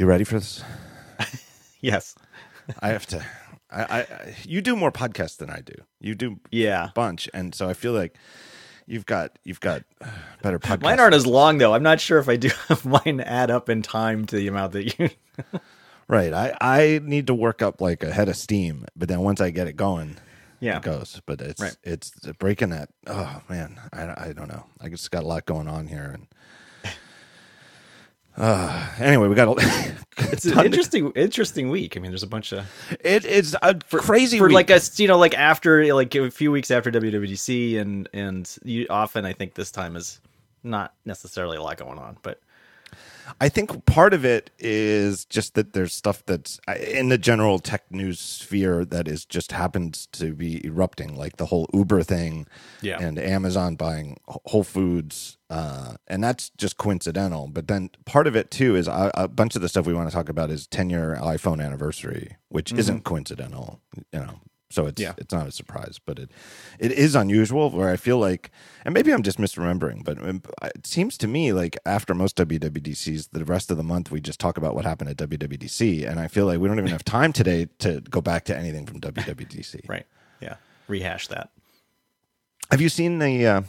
You ready for this? Yes. I have to. I, I, you do more podcasts than I do. You do Yeah. a bunch, and so I feel like you've got you've got uh, better podcasts. Mine aren't as long though. I'm not sure if I do mine add up in time to the amount that you. right. I I need to work up like a head of steam, but then once I get it going, Yeah. it goes. But it's Right. it's breaking that. Oh man, I I don't know. I just got a lot going on here, and uh, anyway, we got a, It's an interesting, interesting week. I mean, there's a bunch of it, it's a crazy for week. like us, you know, like after like a few weeks after WWDC, and and you often I think this time is not necessarily a lot going on, but I think part of it is just that there's stuff that's uh, in the general tech news sphere that is just happens to be erupting, like the whole Uber thing, Yeah. and Amazon buying Whole Foods, uh, and that's just coincidental. But then part of it too is a, a bunch of the stuff we want to talk about is 10 year iPhone anniversary, which isn't coincidental, you know. So it's Yeah. it's not a surprise, but it it is unusual. Where I feel like, and maybe I'm just misremembering, but um, it seems to me like after most WWDCs, the rest of the month we just talk about what happened at WWDC, and I feel like we don't even have time today to go back to anything from WWDC. right, yeah, rehash that. Have you seen the uh,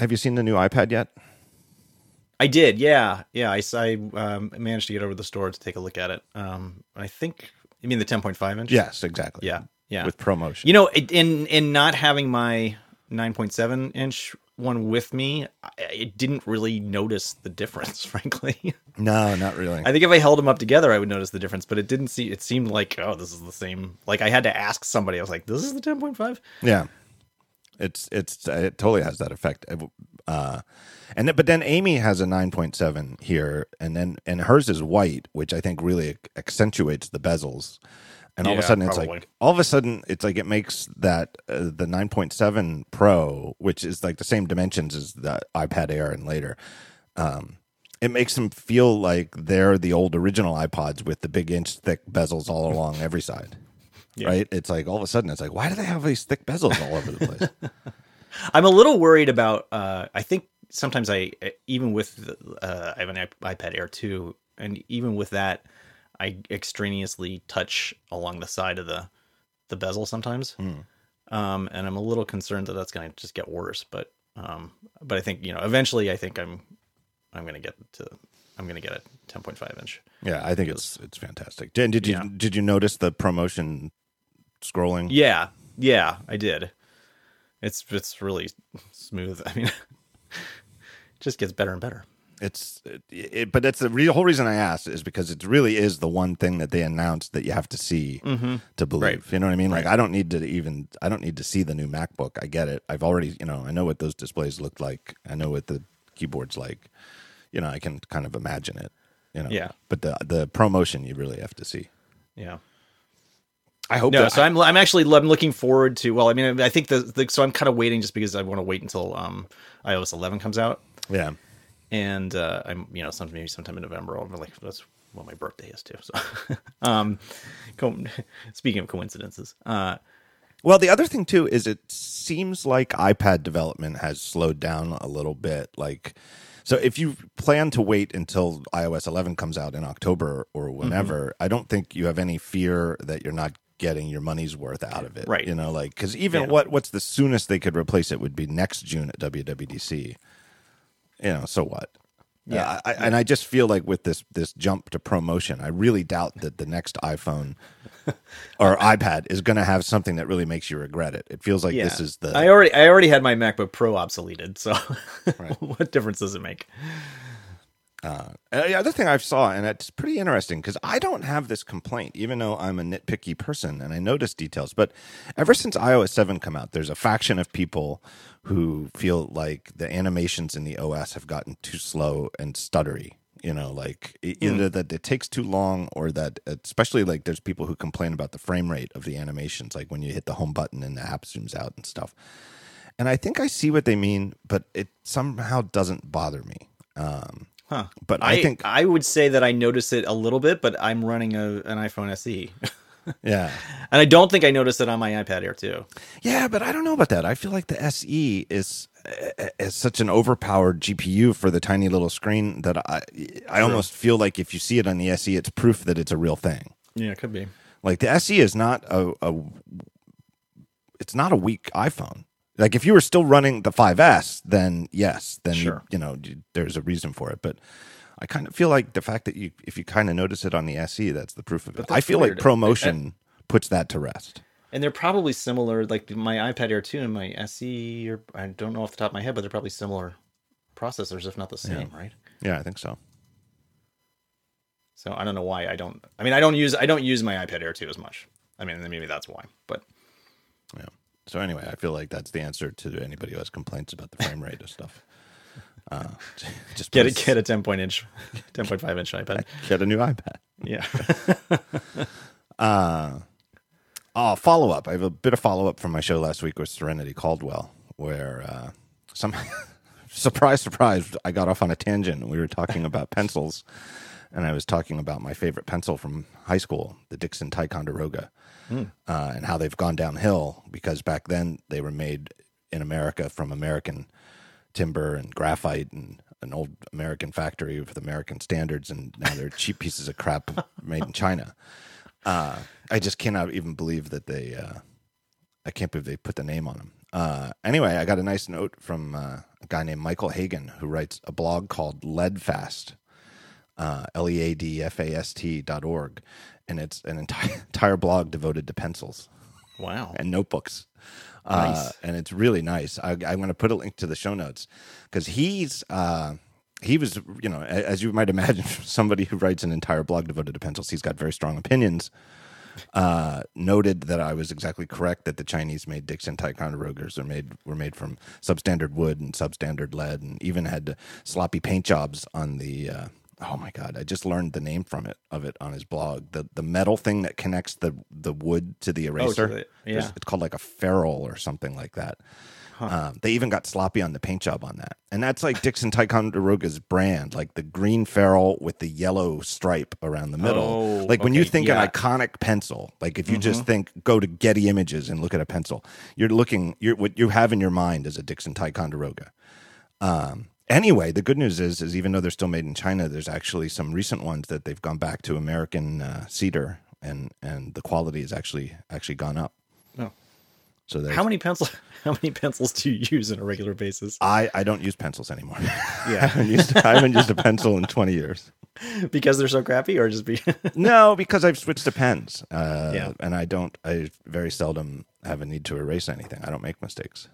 Have you seen the new iPad yet? I did, yeah, yeah. I um, managed to get over to the store to take a look at it. Um, I think you mean the 10.5 inch? Yes, exactly. yeah, yeah. with ProMotion. You know, in in not having my 9.7 inch one with me, I, didn't really notice the difference. Frankly, no, not really. I think if I held them up together, I would notice the difference. But it didn't see. It seemed like oh, this is the same. Like I had to ask somebody. I was like, this is the 10.5. Yeah, it's it's it totally has that effect. Uh, and but then Amy has a nine point seven here, and then and hers is white, which I think really accentuates the bezels. And all of a sudden, it's probably. like all of a sudden, it's like it makes that uh, the nine point seven Pro, which is like the same dimensions as the iPad Air and later. Um, it makes them feel like they're the old original iPods with the big inch thick bezels all along every side. Yeah. Right? It's like all of a sudden it's like, why do they have these thick bezels all over the place? I'm a little worried about. Uh, I think sometimes I even with uh, I have an iPad Air 2, and even with that, I extraneously touch along the side of the the bezel sometimes, um, and I'm a little concerned that that's going to just get worse. But um, but I think you know eventually I think I'm I'm going to get to I'm going to get a 10.5 inch. yeah, I think it's it's fantastic. Did you Yeah. did you notice the ProMotion scrolling? Yeah, yeah, I did. It's it's really smooth. I mean, it just gets better and better. It's it, it, but that's the re- whole reason I asked is because it really is the one thing that they announced that you have to see to believe. Right. You know what I mean? Like I don't need to even I don't need to see the new MacBook. I get it. I've already you know I know what those displays look like. I know what the keyboard's like. You know I can kind of imagine it. You know. Yeah. But the the ProMotion you really have to see. Yeah. I hope. No, that, so I'm I'm actually I'm looking forward to. Well, I mean, I think the, the so I'm kind of waiting just because I want to wait until um iOS 11 comes out, yeah. And uh, I'm you know some maybe sometime in November. I'll be like that's what my birthday is too. So, um, co- speaking of coincidences, uh, Well, the other thing too is it seems like iPad development has slowed down a little bit. Like, so if you plan to wait until iOS 11 comes out in October or whenever, I don't think you have any fear that you're not getting your money's worth out of it. Right. You know, like because even Yeah. what what's the soonest they could replace it would be next June at WWDC. You know, so what? Yeah. Uh, I, and I just feel like with this this jump to ProMotion, I really doubt that the next iPhone or iPad is going to have something that really makes you regret it. It feels like yeah, this is the I already I already had my MacBook Pro obsoleted, so what difference does it make? Uh, the other thing I saw, and it's pretty interesting because I don't have this complaint, even though I'm a nitpicky person and I notice details. But ever since iOS 7 come out, there's a faction of people who feel like the animations in the OS have gotten too slow and stuttery. You know, like e- either that it takes too long, or that especially like there's people who complain about the frame rate of the animations, like when you hit the home button and the app zooms out and stuff. And I think I see what they mean, but it somehow doesn't bother me. Um, Huh. But I, think I would say that I notice it a little bit, but I'm running a an iPhone. SE. Yeah. And I don't think I noticed it on my iPad Air 2. Yeah, but I don't know about that. I feel like the SE is is such an overpowered GPU for the tiny little screen that I I almost feel like if you see it on the SE, it's proof that it's a real thing. Yeah, it could be. Like the SE is not a, a it's not a weak iPhone. Like if you were still running the 5S, then yes, then Sure. you, you know you, there's a reason for it. But I kind of feel like the fact that you if you kind of notice it on the SE, that's the proof of it. I feel weird. like ProMotion puts that to rest. And they're probably similar. Like my iPad Air 2 and my SE, or I don't know off the top of my head, but they're probably similar processors, if not the same, right? Yeah, I think so. So I don't know why I don't. I mean, I don't use I don't use my iPad Air 2 as much. I mean, maybe that's why. But Yeah. So anyway, I feel like that's the answer to anybody who has complaints about the frame rate of stuff. Uh, just get it, get a 10 point inch, 10.5 inch iPad. get a new iPad. Yeah. Oh, follow up. I have a bit of follow up from my show last week with Serenity Caldwell, where uh, some surprise, surprise, I got off on a tangent. We were talking about pencils, and I was talking about my favorite pencil from high school, the Dixon Ticonderoga, uh, and how they've gone downhill because back then they were made in America from American timber and graphite and an old American factory with American standards, and now they're cheap pieces of crap made in China. Uh, I just cannot even believe that they. Uh, I can't believe they put the name on them. Uh, anyway, I got a nice note from uh, a guy named Michael Hagan who writes a blog called Leadfast, uh, L E A D F A S T dot org, and it's an entire entire blog devoted to pencils wow. and notebooks. Uh, and it's really nice. I, I'm going to put a link to the show notes because he's uh, he was you know as you might imagine somebody who writes an entire blog devoted to pencils. He's got very strong opinions. Uh, noted that I was exactly correct that the Chinese made Dixon Ticonderogas are made were made from substandard wood and substandard lead, and even had sloppy paint jobs on the. Oh my god! I just learned the name from it of it on his blog. The the metal thing that connects the the wood to the eraser. the- There's- yeah. it's called like a ferrule or something like that. Um, they even got sloppy on the paint job on that, and that's like Dixon Ticonderoga's brand, like the green ferrule with the yellow stripe around the middle. Oh, like when you think yeah. an iconic pencil, like if you just think go to Getty Images and look at a pencil, you're looking. You're what you have in your mind is a Dixon Ticonderoga. Um, anyway, the good news is, is even though they're still made in China, there's actually some recent ones that they've gone back to American uh, cedar, and and the quality has actually actually gone up. Oh. So there's, How many pencils? How many pencils do you use on a regular basis? I I don't use pencils anymore. I Yeah, haven't used I haven't used a pencil in 20 years. because they're so crappy, or just be No, because I've switched to pens. Uh, Yeah. and I don't. I very seldom have a need to erase anything. I don't make mistakes.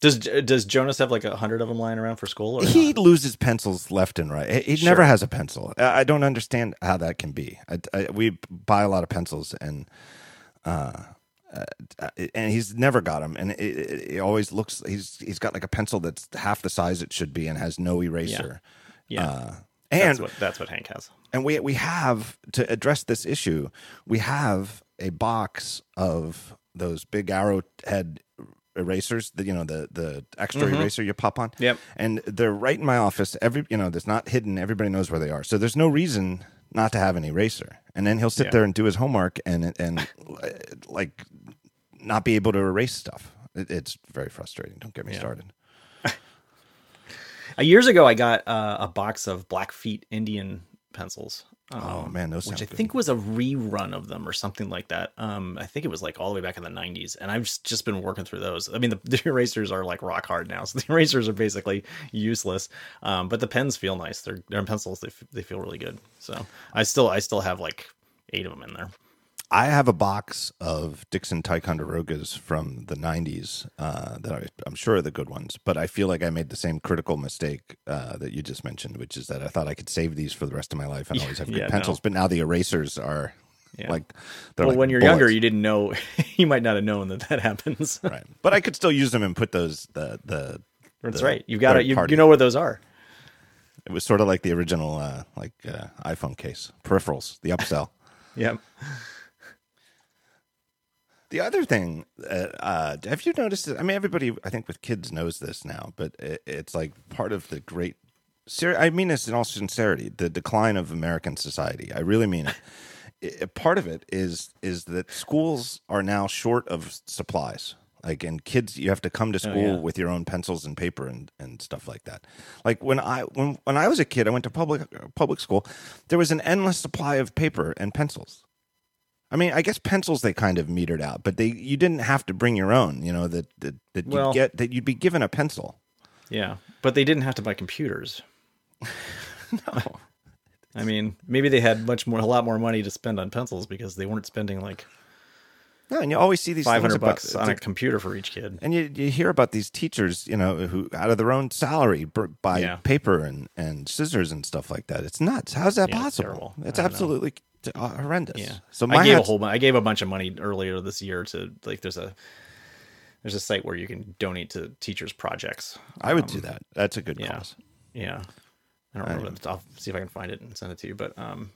Does does Jonas have like a hundred of them lying around for school? Or He not? loses pencils left and right. He, he Sure. never has a pencil. I I don't understand how that can be. I, I, we buy a lot of pencils, and uh, uh, and he's never got them. And it, it, it always looks he's he's got like a pencil that's half the size it should be and has no eraser. yeah, Uh, that's and what that's what Hank has. and we we have to address this issue. We have a box of those big arrowhead erasers. The you know the the extra eraser you pop on. Yep. And they're right in my office. Every you know, there's not hidden. Everybody knows where they are. So there's no reason not to have an eraser. And then he'll sit Yeah. there and do his homework and and uh, like not be able to erase stuff. It, it's very frustrating. Don't get me started. Uh, years ago, I got uh, a box of Blackfeet Indian pencils. Um, Oh, man, those which I good. think was a rerun of them or something like that. Um, I think it was like all the way back in the '90s, and I've just- just been working through those. I mean, the, the erasers are like rock hard now, so the erasers are basically useless. Um, but the pens feel nice. They're they're pencils. They f- they feel really good. So I still I still have like eight of them in there. I have a box of Dixon Ticonderogas from the 90s uh, that I, I'm sure are the good ones, but I feel like I made the same critical mistake uh, that you just mentioned, which is that I thought I could save these for the rest of my life and always have good Yeah, no. pencils, but now the erasers are Yeah. like, Well, like when you're younger, you didn't know. you might not have known that that happens. right. But I could still use them and put those, the, the, That's the right. You've got to you, you know where those are. It was sort of like the original, uh, like uh, iPhone case, peripherals, the upsell. Yep. The other thing, uh, uh, have you noticed? It? I mean, everybody, I think, with kids knows this now, but it, it's like part of the great. Ser- I mean this in all sincerity. The decline of American society. I really mean it. i part of it is is that schools are now short of supplies. Like and kids, you have to come to school yeah. with your own pencils and paper and, and stuff like that. Like when I when when I was a kid, I went to public public school. There was an endless supply of paper and pencils. I mean, I guess pencils they kind of metered out, but they you didn't have to bring your own. You know that that, that you Well- get that you'd be given a pencil. Yeah, but they didn't have to buy computers. No. I mean, maybe they had much more, a lot more money to spend on pencils because they weren't spending like No, and you always see these five things bucks on a computer for each kid. And you, you hear about these teachers, you know, who out of their own salary buy Yeah. paper and, and scissors and stuff like that. It's nuts. How's that Yeah, possible? It's I know. absolutely horrendous. Yeah. So my I gave a whole, I gave a bunch of money earlier this year to like there's a there's a site where you can donate to teachers' projects. I would do that. That's a good yeah. cause. Yeah, I don't remember. the- I'll see if I can find it and send it to you. But um,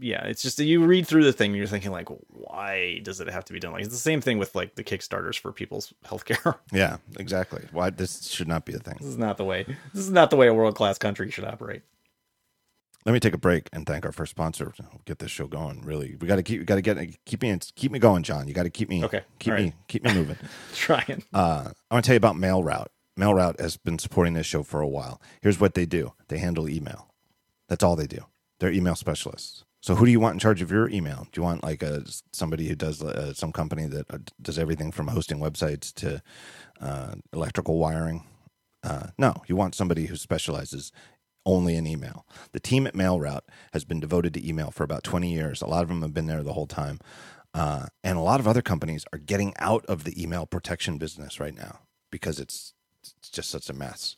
yeah, it's just that you read through the thing, and you're thinking like, why does it have to be done? Like it's the same thing with like the Kickstarters for people's healthcare. Yeah, exactly. Why this should not be a thing. this is not the way. This is not the way a world class country should operate. Let me take a break and thank our first sponsor. Get this show going. Really, we got to keep. Got to get keep me keep me going, John. You got to keep me. Okay. Keep All me keep me moving. Trying. Uh, I want to tell you about MailRoute. MailRoute has been supporting this show for a while. Here's what they do they handle email. That's all they do. They're email specialists. So who do you want in charge of your email? Do you want like a somebody who does uh, some company that uh, does everything from hosting websites to uh, electrical wiring? Uh, no, you want somebody who specializes only in email. The team at MailRoute has been devoted to email for about 20 years. A lot of them have been there the whole time. Uh, and a lot of other companies are getting out of the email protection business right now because it's, it's just such a mess.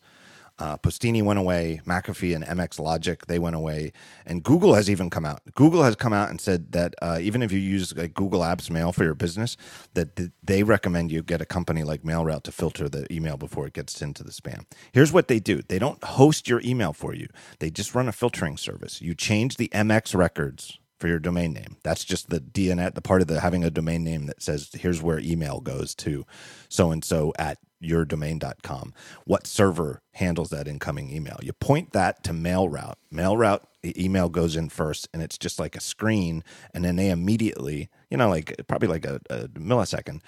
Uh, Postini went away, McAfee and MX Logic they went away, and Google has even come out. Google has come out and said that uh, even if you use like Google Apps Mail for your business, that th- they recommend you get a company like MailRoute to filter the email before it gets into the spam. Here's what they do: they don't host your email for you; they just run a filtering service. You change the MX records for your domain name. That's just the DNS, the part of the having a domain name that says here's where email goes to so and so at yourdomain.com. What server handles that incoming email? You point that to MailRoute. MailRoute the email goes in first and it's just like a screen and then they immediately, you know, like probably like a, a millisecond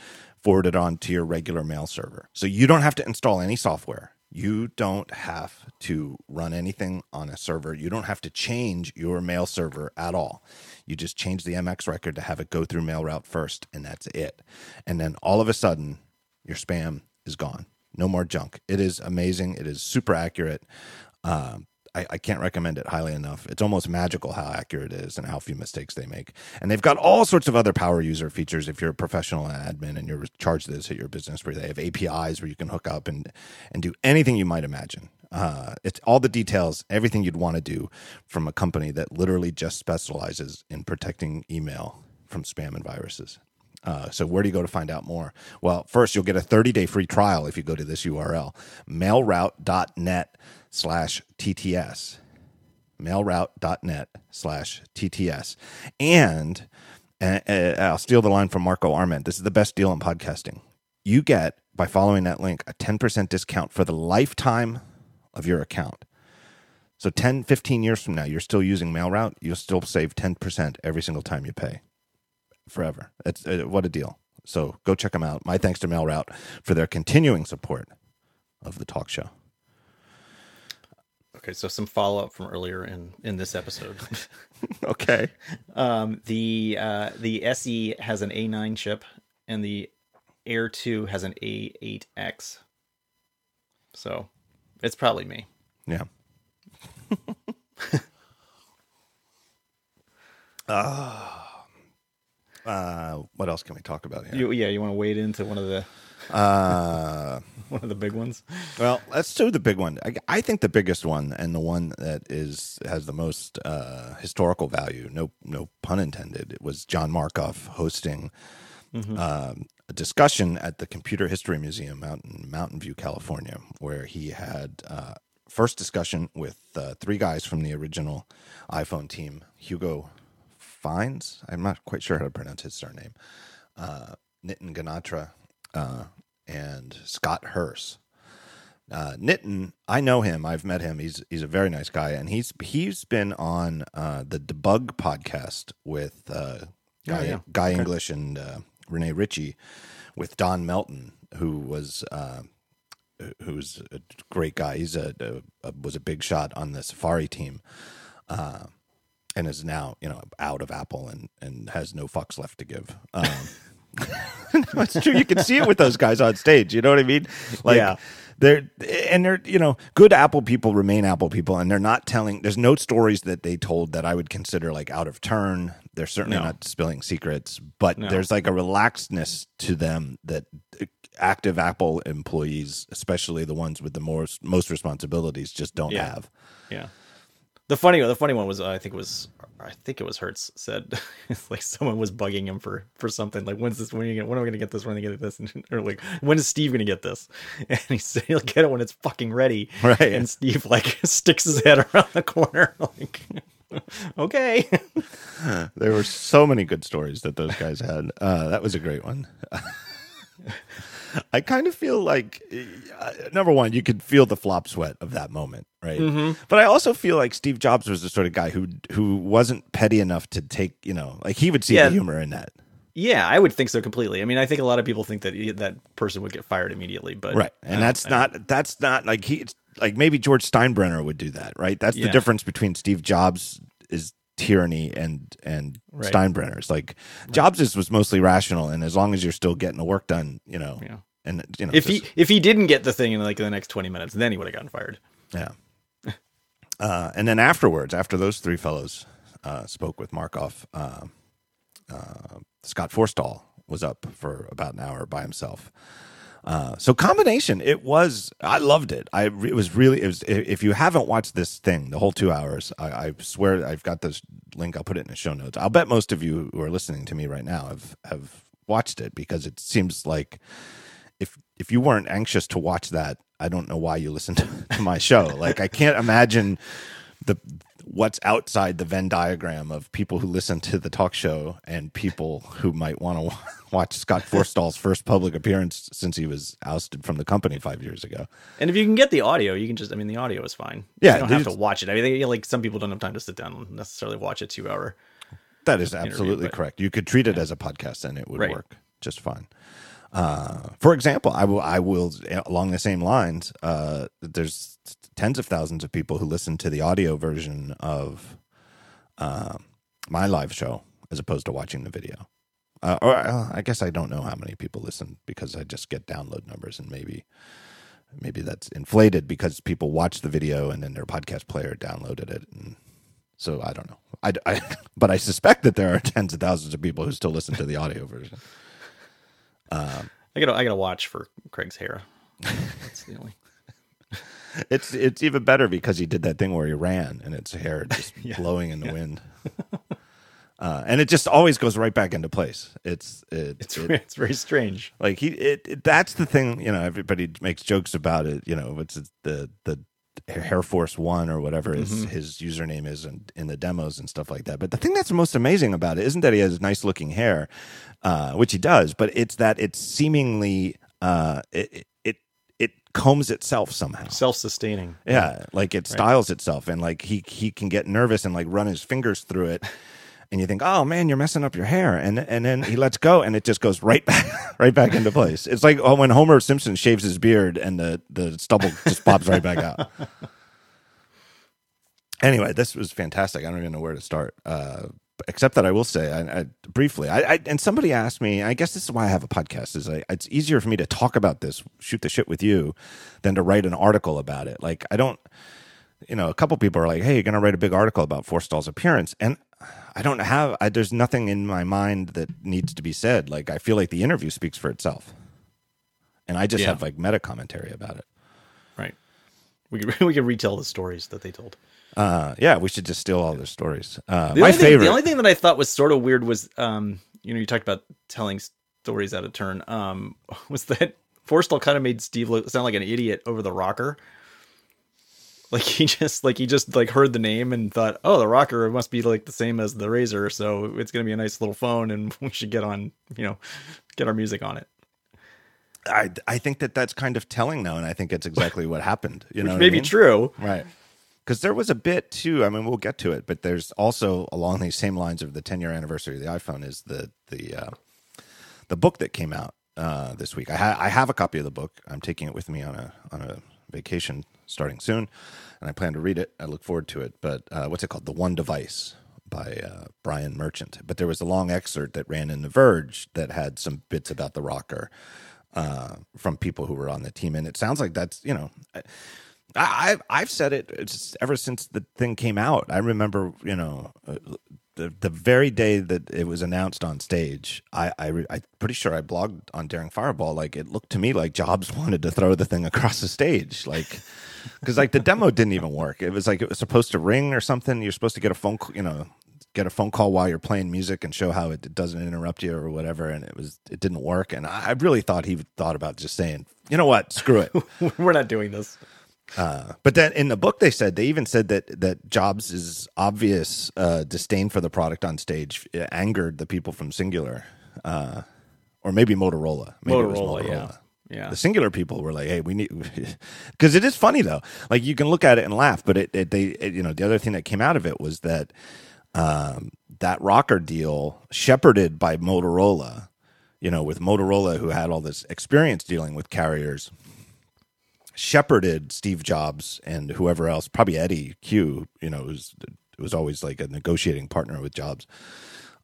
forward it on to your regular mail server. So you don't have to install any software. You don't have to run anything on a server. You don't have to change your mail server at all. You just change the MX record to have it go through MailRoute first, and that's it. And then all of a sudden, your spam is gone. No more junk. It is amazing. It is super accurate. Um, I, I can't recommend it highly enough. It's almost magical how accurate it is and how few mistakes they make. And they've got all sorts of other power user features if you're a professional admin and you're charged this at your business where they have APIs where you can hook up and, and do anything you might imagine. Uh, it's all the details, everything you'd want to do from a company that literally just specializes in protecting email from spam and viruses. Uh, so where do you go to find out more? Well, first you'll get a 30-day free trial if you go to this URL, mailroute.net slash TTS. Mailroute.net slash TTS. And uh, uh, I'll steal the line from Marco Arment. This is the best deal in podcasting. You get, by following that link, a 10% discount for the lifetime of your account. So 10, 15 years from now, you're still using MailRoute, you'll still save 10% every single time you pay forever. It's uh, what a deal. So go check them out. My thanks to MailRoute for their continuing support of the talk show. Okay, so some follow up from earlier in in this episode. okay. um, the uh, the SE has an A9 chip, and the Air 2 has an A8X. So, it's probably me. Yeah. Ah. uh, what else can we talk about here? You, yeah, you want to wade into one of the Uh, one of the big ones? well, let's do the big one. I, I think the biggest one and the one that is has the most uh, historical value. No, no pun intended. It was John Markoff hosting um, a discussion at the Computer History Museum out in Mountain View, California, where he had uh, first discussion with uh, three guys from the original iPhone team, Hugo Fiennes. I'm not quite sure how to pronounce his surname. Uh, Nitin Ganatra uh, and Scott Herz uh, Nitin, I know him. I've met him. He's he's a very nice guy, and he's he's been on uh, the Debug podcast with uh, Guy, Oh, yeah. Guy Okay. English and uh, Rene Ritchie with Don Melton, who was uh, who's a great guy. He's a, a, a was a big shot on the Safari team, uh, and is now you know out of Apple and and has no fucks left to give. Um, it's true. You can see it with those guys on stage. You know what I mean? Like Yeah. they're and they're you know good Apple people remain Apple people, and they're not telling. There's no stories that they told that I would consider like out of turn. They're certainly No. not spilling secrets, but No. there's like a relaxedness to them that active Apple employees, especially the ones with the most most responsibilities, just don't Yeah. have. Yeah. The funny the funny one was uh, I think it was I think it was Herz said like someone was bugging him for for something like when's this when are you gonna, when am I gonna get this when am I gonna get this and, or like when is Steve gonna get this and he said he'll get it when it's fucking ready Right. and Steve like sticks his head around the corner like okay There were so many good stories that those guys had. Uh, that was a great one. I kind of feel like uh, number one, you could feel the flop sweat of that moment, right? Mm-hmm. But I also feel like Steve Jobs was the sort of guy who who wasn't petty enough to take, you know, like he would see Yeah. the humor in that, yeah I would think so completely I mean I think a lot of people think that he, that person would get fired immediately but right? And that's not that's not like he like maybe George Steinbrenner would do that, right? That's the difference between Steve Jobs is tyranny and and Right. Steinbrenner's. Like Jobs just was mostly rational, and as long as you're still getting the work done, you know, Yeah. and you know, if just- he if he didn't get the thing in like the next 20 minutes then he would have gotten fired Yeah. Uh, and then afterwards, after those three fellows uh, spoke with Markoff, uh, uh, Scott Forstall was up for about an hour by himself. Uh, so combination, it was. I loved it. I it was really. It was. If you haven't watched this thing, the whole two hours, I, I swear I've got this link. I'll put it in the show notes. I'll bet most of you who are listening to me right now have have watched it because it seems like if if you weren't anxious to watch that, I don't know why you listen to, to my show. Like I can't imagine the what's outside the Venn diagram of people who listen to the talk show and people who might want to watch Scott Forstall's first public appearance since he was ousted from the company five years ago. And if you can get the audio, you can just, I mean, the audio is fine. Yeah, You don't have to watch it. I mean, they- like some people don't have time to sit down and necessarily watch a two hour. That is absolutely but- correct. You could treat it as a podcast and it would Right. work just fine. Uh, for example, I will, I will, along the same lines, uh, there's tens of thousands of people who listen to the audio version of uh, my live show as opposed to watching the video. Uh, or uh, I guess I don't know how many people listen because I just get download numbers and maybe maybe that's inflated because people watch the video and then their podcast player downloaded it and so I don't know. I, I- but I suspect that there are tens of thousands of people who still listen to the audio version. I gotta, I gotta watch for Craig's hair. That's the only. It's it's even better because he did that thing where he ran and its hair just blowing in the wind. Uh, and it just always goes right back into place. It's it, It's, it- it's very strange. like he it, it that's the thing you know everybody makes jokes about it you know it's the the Air Force One or whatever his his username is in, in the demos and stuff like that. But the thing that's most amazing about it isn't that he has nice looking hair, uh, which he does, but it's that it's seemingly uh, it combs itself somehow. Self sustaining. Yeah, like it styles itself, and like he he can get nervous and like run his fingers through it, and you think, oh man, you're messing up your hair, and and then he lets go, and it just goes right back right back into place. It's like oh, when Homer Simpson shaves his beard, and the the stubble just pops right back out. Anyway, this was fantastic. I don't even know where to start. Uh, except that I will say, I, I, briefly, I, and somebody asked me. I guess this is why I have a podcast. Is I, it's easier for me to talk about this, shoot the shit with you, than to write an article about it. Like I don't, you know, a couple people are like, "Hey, you're going to write a big article about Forstall's appearance," and I don't have. I, there's nothing in my mind that needs to be said. Like I feel like the interview speaks for itself, and I just Yeah. have like meta commentary about it. Right. We could, we could retell the stories that they told. Uh, yeah, we should just steal all their stories. Uh, The my only favorite. Thing, the only thing that I thought was sort of weird was, um, you know, you talked about telling stories out of turn. Um, was that Forstall kind of made Steve look, sound like an idiot over the ROKR. Like he just like he just like heard the name and thought, oh, the ROKR must be like the same as the RAZR, so it's gonna be a nice little phone, and we should get on, you know, get our music on it. I I think that that's kind of telling now, and I think it's exactly what happened. You know, Which what may I be mean? true. right? Because there was a bit too. I mean, we'll get to it, but there's also along these same lines of the 10 year anniversary of the iPhone is the the uh, the book that came out uh, this week. I, ha- I have a copy of the book. I'm taking it with me on a on a vacation starting soon, and I plan to read it. I look forward to it. But uh, what's it called? The One Device by uh, Brian Merchant. But there was a long excerpt that ran in The Verge that had some bits about the ROKR uh, from people who were on the team, and it sounds like that's you know. I, I've said it ever since the thing came out. I remember, you know, uh, the the very day that it was announced on stage. I I I'm pretty sure I blogged on Daring Fireball. Like it looked to me like Jobs wanted to throw the thing across the stage, like because like the demo didn't even work. It was like it was supposed to ring or something. You're supposed to get a phone, you know, get a phone call while you're playing music and show how it doesn't interrupt you or whatever. And it was it didn't work. And I I really thought he thought about just saying, you know what, screw it. We're not doing this. Uh, but then in the book, they said they even said that that Jobs' obvious uh, disdain for the product on stage uh, angered the people from Cingular, uh, or maybe Motorola. Maybe it was Motorola, yeah. Yeah. The Cingular people were like, "Hey, we need," because it is funny though. Like you can look at it and laugh, but it, it they it, you know the other thing that came out of it was that um, that ROKR deal shepherded by Motorola. You know, with Motorola, who had all this experience dealing with carriers, shepherded Steve Jobs and whoever else, probably Eddy Cue. You know, was was always like a negotiating partner with Jobs.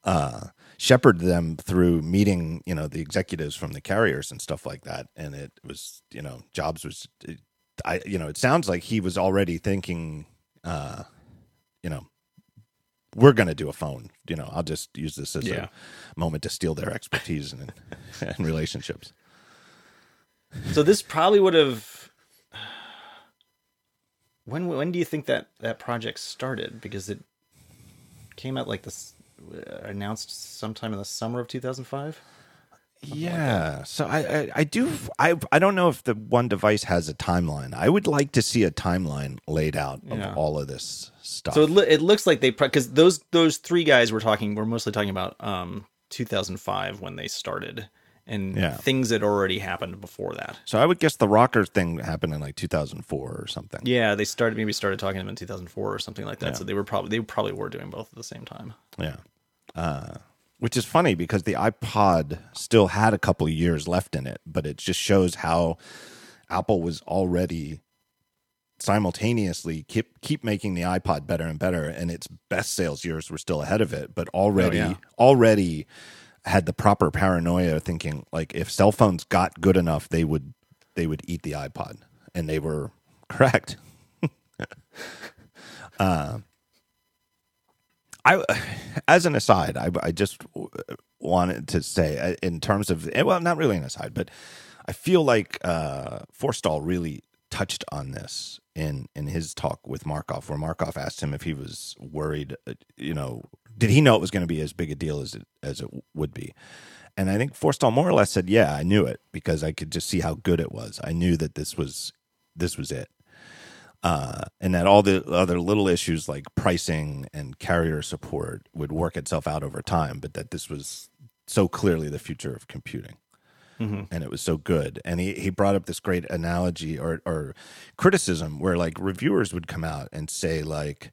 Uh, shepherded them through meeting, you know, the executives from the carriers and stuff like that. And it was, you know, Jobs was, I, you know, it sounds like he was already thinking, uh, you know, we're going to do a phone. You know, I'll just use this as Yeah. a moment to steal their expertise and, and relationships. So this probably would have. When when do you think that that project started? Because it came out like this uh, announced sometime in the summer of 2005. Yeah. So I, I, I do I I don't know if the one device has a timeline. I would like to see a timeline laid out of Yeah. all of this stuff. So it, lo- it looks like they because those those three guys we're talking we're mostly talking about um 2005 when they started and Yeah. things that already happened before that. So I would guess the ROKR thing happened in like 2004 or something. Yeah, they started maybe started talking about 2004 or something like that. Yeah. So they were probably they probably were doing both at the same time. Yeah. Uh, which is funny because the iPod still had a couple of years left in it, but it just shows how Apple was already simultaneously keep keep making the iPod better and better, and its best sales years were still ahead of it, but already yeah. already had the proper paranoia thinking like if cell phones got good enough, they would they would eat the iPod, and they were correct. I, as an aside, I, I just wanted to say, uh, in terms of, eh, well, not really an aside, but I feel like uh, Forstall really touched on this in in his talk with Markoff, where Markoff asked him if he was worried. uh, You know, did he know it was going to be as big a deal as it as it would be? And I think Forstall more or less said, "Yeah, I knew it because I could just see how good it was. I knew that this was this was it." uh, and that all the other little issues like pricing and carrier support would work itself out over time, but that this was so clearly the future of computing. And it was so good. And he, he brought up this great analogy or, or criticism where like reviewers would come out and say, like,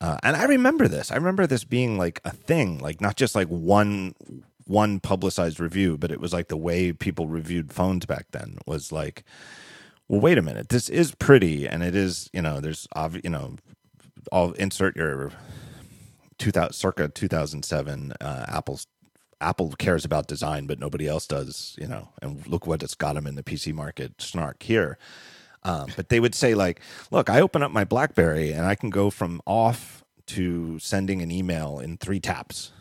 uh, and I remember this. I remember this being like a thing, like not just like one one publicized review, but it was like the way people reviewed phones back then was like, well, wait a minute, this is pretty, and it is, you know, there's, you know, I'll insert your 2000, circa 2007 uh, Apple's Apple cares about design, but nobody else does, you know, and look what it's got them in the PC market snark here. Um, but they would say like, look, I open up my BlackBerry and I can go from off to sending an email in three taps,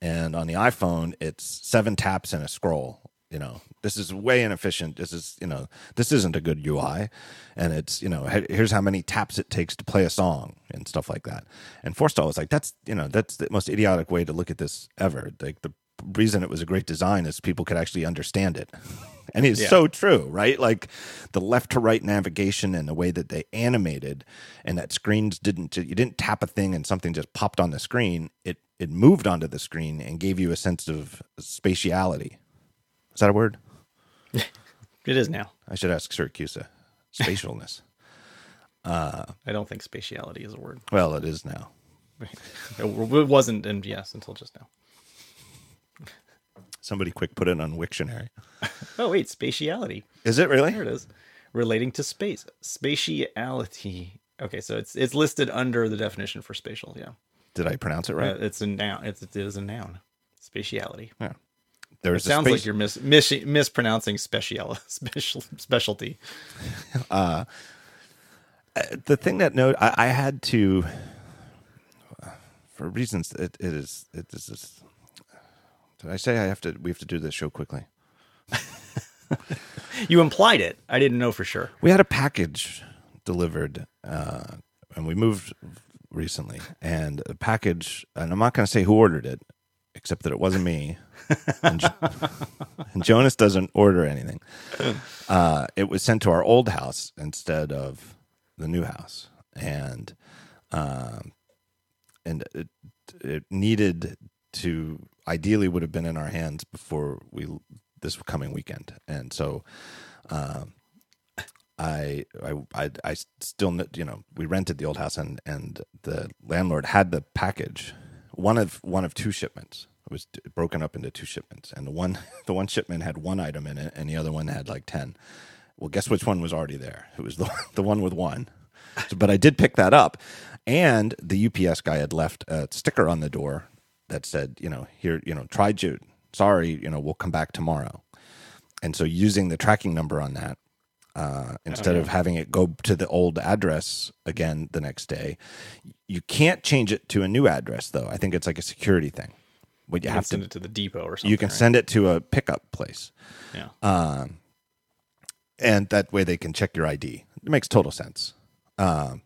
and on the iPhone it's seven taps and a scroll. You know, this is way inefficient. This is, you know, this isn't a good UI, and it's, you know, here's how many taps it takes to play a song and stuff like that. And Forstall was like, that's, you know, that's the most idiotic way to look at this ever. Like the reason it was a great design is people could actually understand it. And it's Yeah. so true, right? Like the left to right navigation and the way that they animated and that screens didn't you didn't tap a thing and something just popped on the screen. It it moved onto the screen and gave you a sense of spatiality. Is that a word? It is now. I should ask Syracuse. Spatialness. uh, I don't think spatiality is a word. well, it is now. It wasn't, and yes, until just now. Somebody quick put it on Wiktionary. Oh wait, spatiality. Is it really? There it is. Relating to space. Spatiality. Okay, so it's it's listed under the definition for spatial. Yeah, Did I pronounce it right? Uh, it's a noun. It's, it is a noun. Spatiality. yeah. It There's a sounds space- like you're mis, mis, mispronouncing special special specialty. Uh, uh, the thing that note I, I had to uh, for reasons it, it is it is did I say I have to we have to do this show quickly? You implied it. I didn't know for sure. We had a package delivered uh, and we moved recently and a package and I'm not going to say who ordered it except that it wasn't me. and, Jo- and Jonas doesn't order anything. Uh, it was sent to our old house instead of the new house, and um, and it, it needed to ideally would have been in our hands before we this coming weekend, and so. Um, I, I, I, still, you know, we rented the old house and, and the landlord had the package, one of, one of two shipments. It was broken up into two shipments. And the one, the one shipment had one item in it and the other one had like 10. Well, guess which one was already there? It was the, the one with one. So, but I did pick that up. And the UPS guy had left a sticker on the door that said, you know, here, you know, try Jude. Sorry, you know, we'll come back tomorrow. And so using the tracking number on that, uh, instead of having it go to the old address again the next day, you can't change it to a new address though. I think it's like a security thing. What you You have to send it to the depot or something. you can right? send it to a pickup place, Yeah. and that way they can check your ID. It makes total sense. Um,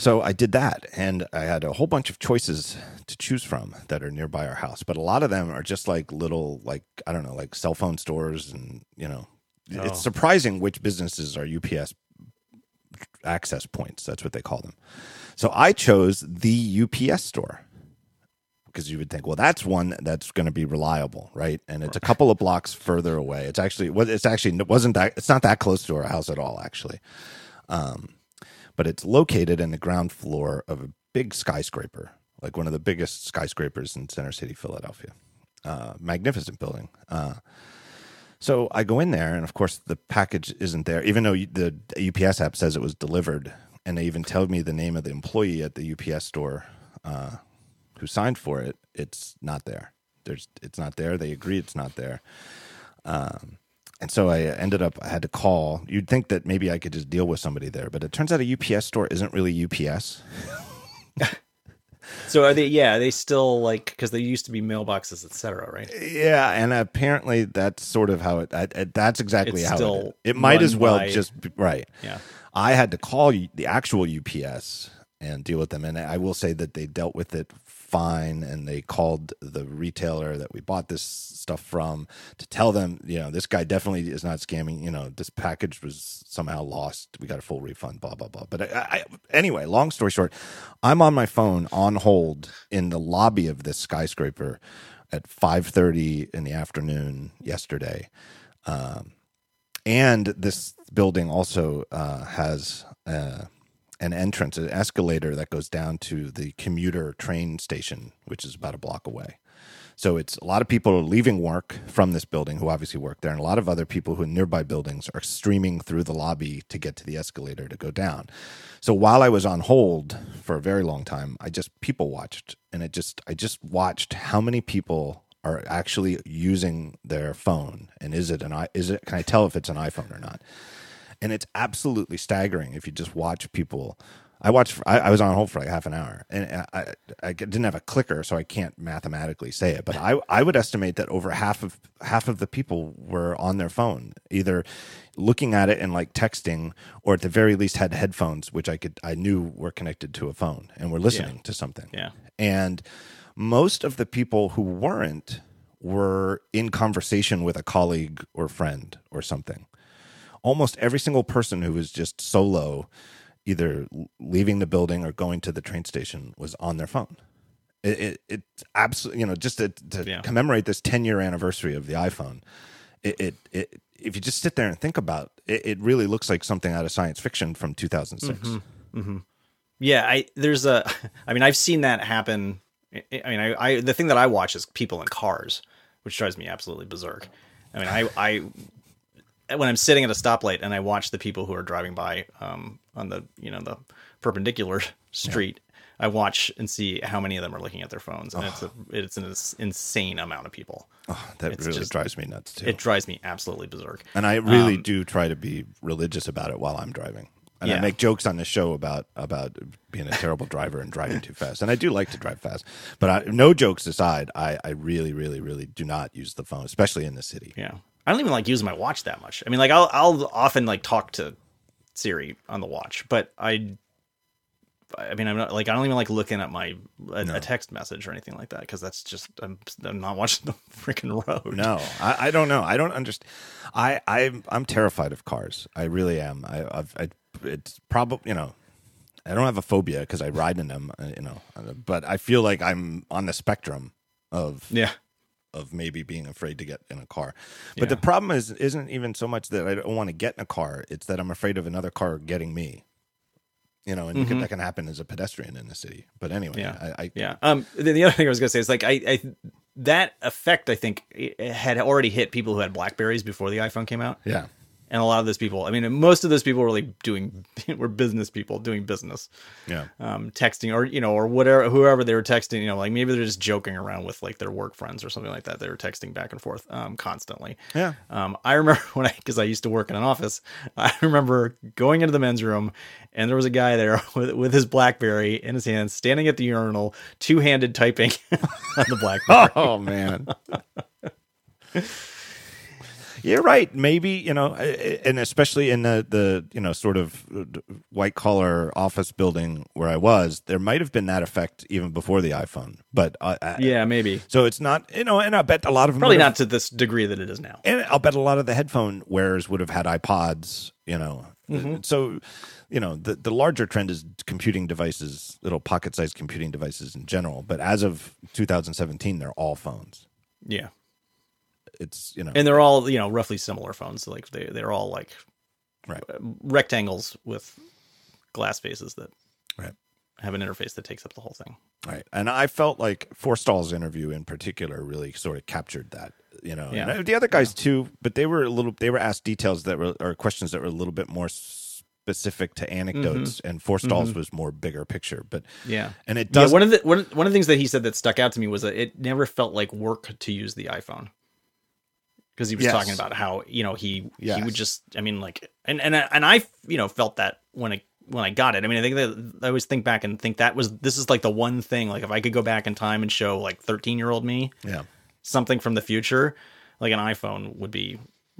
so I did that, and I had a whole bunch of choices to choose from that are nearby our house. But a lot of them are just like little, like I don't know, like cell phone stores, and you know, Oh. it's surprising which businesses are UPS access points. That's what they call them. So I chose the UPS store because you would think, well, that's one that's going to be reliable, right? And it's a couple of blocks further away. It's actually, it's actually it wasn't that. It's not that close to our house at all, actually. Um, but it's located in the ground floor of a big skyscraper, like one of the biggest skyscrapers in Center City, Philadelphia. Uh, magnificent building. Uh, so I go in there, and of course the package isn't there, even though the UPS app says it was delivered, and they even tell me the name of the employee at the UPS store uh, who signed for it. It's not there. There's, it's not there. They agree it's not there. Um, and so I ended up, I had to call. You'd think that maybe I could just deal with somebody there, but it turns out a UPS store isn't really UPS. So are they? Yeah, are they still like because they used to be mailboxes, etc. Right? Yeah, and apparently that's sort of how it. I, I- that's exactly It's how it. It might as well by- just be, right. Yeah. I had to call the actual UPS and deal with them, and I will say that they dealt with it fine, and they called the retailer that we bought this stuff from to tell them, you know, this guy definitely is not scamming. You know, this package was somehow lost. We got a full refund. Blah blah blah. But I, I, anyway, long story short, I'm on my phone on hold in the lobby of this skyscraper at 5:30 in the afternoon yesterday. Um, and this building also uh, has uh, an entrance, an escalator that goes down to the commuter train station, which is about a block away. So it's a lot of people are leaving work from this building who obviously work there, and a lot of other people who in nearby buildings are streaming through the lobby to get to the escalator to go down. So while I was on hold for a very long time, I just people watched, and it just I just watched how many people are actually using their phone, and is it an is it can I tell if it's an iPhone or not? And it's absolutely staggering if you just watch people. I watched. I, I was on hold for like half an hour, and I, I didn't have a clicker, so I can't mathematically say it. But I, I would estimate that over half of half of the people were on their phone, either looking at it and like texting, or at the very least had headphones, which I could I knew were connected to a phone and were listening to something. Yeah. And most of the people who weren't were in conversation with a colleague or friend or something almost every single person who was just solo, either leaving the building or going to the train station, was on their phone. It, it, it absolutely, you know, just to, to Yeah. commemorate this 10 year anniversary of the iPhone, it, it, it, if you just sit there and think about it, it really looks like something out of science fiction from 2006. Mm-hmm. Mm-hmm. Yeah, I there's a I mean I've seen that happen. I I mean I, I the thing that I watch is people in cars, which drives me absolutely berserk. I mean I I when I'm sitting at a stoplight and I watch the people who are driving by um on the you know the perpendicular street, I watch and see how many of them are looking at their phones, and it's a it's an insane amount of people. That It's really just- drives me nuts too. It drives me absolutely berserk. and I really do try to be religious about it while I'm driving. And I make jokes on the show about about being a terrible driver and driving too fast. And I do like to drive fast, but I, no jokes aside, I, I really, really, really do not use the phone, especially in the city. Yeah. I don't even like using my watch that much. I mean, like I'll I'll often like talk to Siri on the watch, but I I mean, I'm not like I don't even like looking at my a, a text message or anything like that because that's just I'm, I'm not watching the freaking road. No, I, I don't know. I don't understand. I I'm I'm terrified of cars. I really am. I I've, I it's probably you know. I don't have a phobia because I ride in them, uh, you know, but I feel like I'm on the spectrum of Yeah. Of maybe being afraid to get in a car. But Yeah. the problem is isn't even so much that I don't want to get in a car; it's that I'm afraid of another car getting me. You know, and you can, that can happen as a pedestrian in the city. But anyway, Mm-hmm. Yeah. I, I Yeah. Um. The, the other thing I was gonna say is like I, I that effect I think had already hit people who had Blackberries before the iPhone came out. yeah, And a lot of those people, I mean, most of those people were like doing, were business people doing business. yeah, um, texting or you know or whatever whoever they were texting you know like maybe they're just joking around with like their work friends or something like that they were texting back and forth um, constantly yeah. um, i remember when i because i used to work in an office i remember going into the men's room and there was a guy there with, with his blackberry in his hands standing at the urinal two-handed typing on the blackberry Oh man. You're right. Maybe you know, and especially in the the you know sort of white collar office building where I was, there might have been that effect even before the iPhone. But uh, yeah maybe so it's not you know, and I bet a lot of them probably would have- not to this degree that it is now and I'll bet a lot of the headphone wearers would have had iPods, you know. So, you know, the the larger trend is computing devices, little pocket-sized computing devices in general. But as of 2017, they're all phones. yeah It's you know, and they're all you know roughly similar phones like they, they're all like right, uh, rectangles with glass faces that right, have an interface that takes up the whole thing. right. And I felt like Forstall's interview in particular really sort of captured that. You know, Yeah. and uh, the other guys too, but they were a little. They were asked details that were or questions that were a little bit more specific to anecdotes, mm-hmm. and Forstall's mm-hmm. was more bigger picture. But Yeah. and it Yeah, does one of the one, one of the things that he said that stuck out to me was that it never felt like work to use the iPhone. Because he was Yes. talking about how, you know, he he would just I mean like and and I- and I, you know, felt that when it when I got it. I mean, I think that I always think back and think that was this is like the one thing like if I could go back in time and show like 13-year-old me yeah. something from the future, like an iPhone would be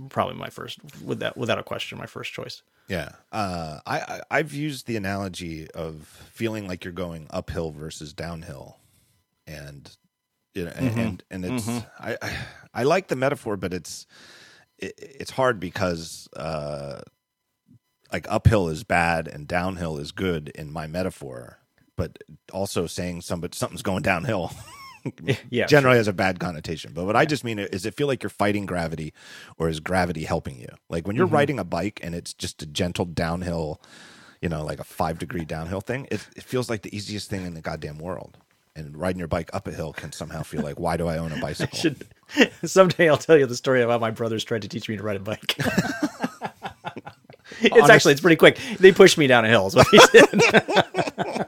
probably my first with that without a question my first choice. Yeah, uh, I, I I've used the analogy of feeling like you're going uphill versus downhill, and you know, and and it's I, I I like the metaphor, but it's it, it's hard because uh, like uphill is bad and downhill is good in my metaphor, but also saying somebody something's going downhill. Yeah. generally has a bad connotation. But what I just mean is it feel like you're fighting gravity or is gravity helping you? Like when you're Mm-hmm. riding a bike and it's just a gentle downhill, you know, like a five degree downhill thing, it, it feels like the easiest thing in the goddamn world. And riding your bike up a hill can somehow feel like, why do I own a bicycle? Should someday I'll tell you the story about my brothers tried to teach me to ride a bike. it's Honest- actually it's pretty quick. They pushed me down a hill. Is what they did.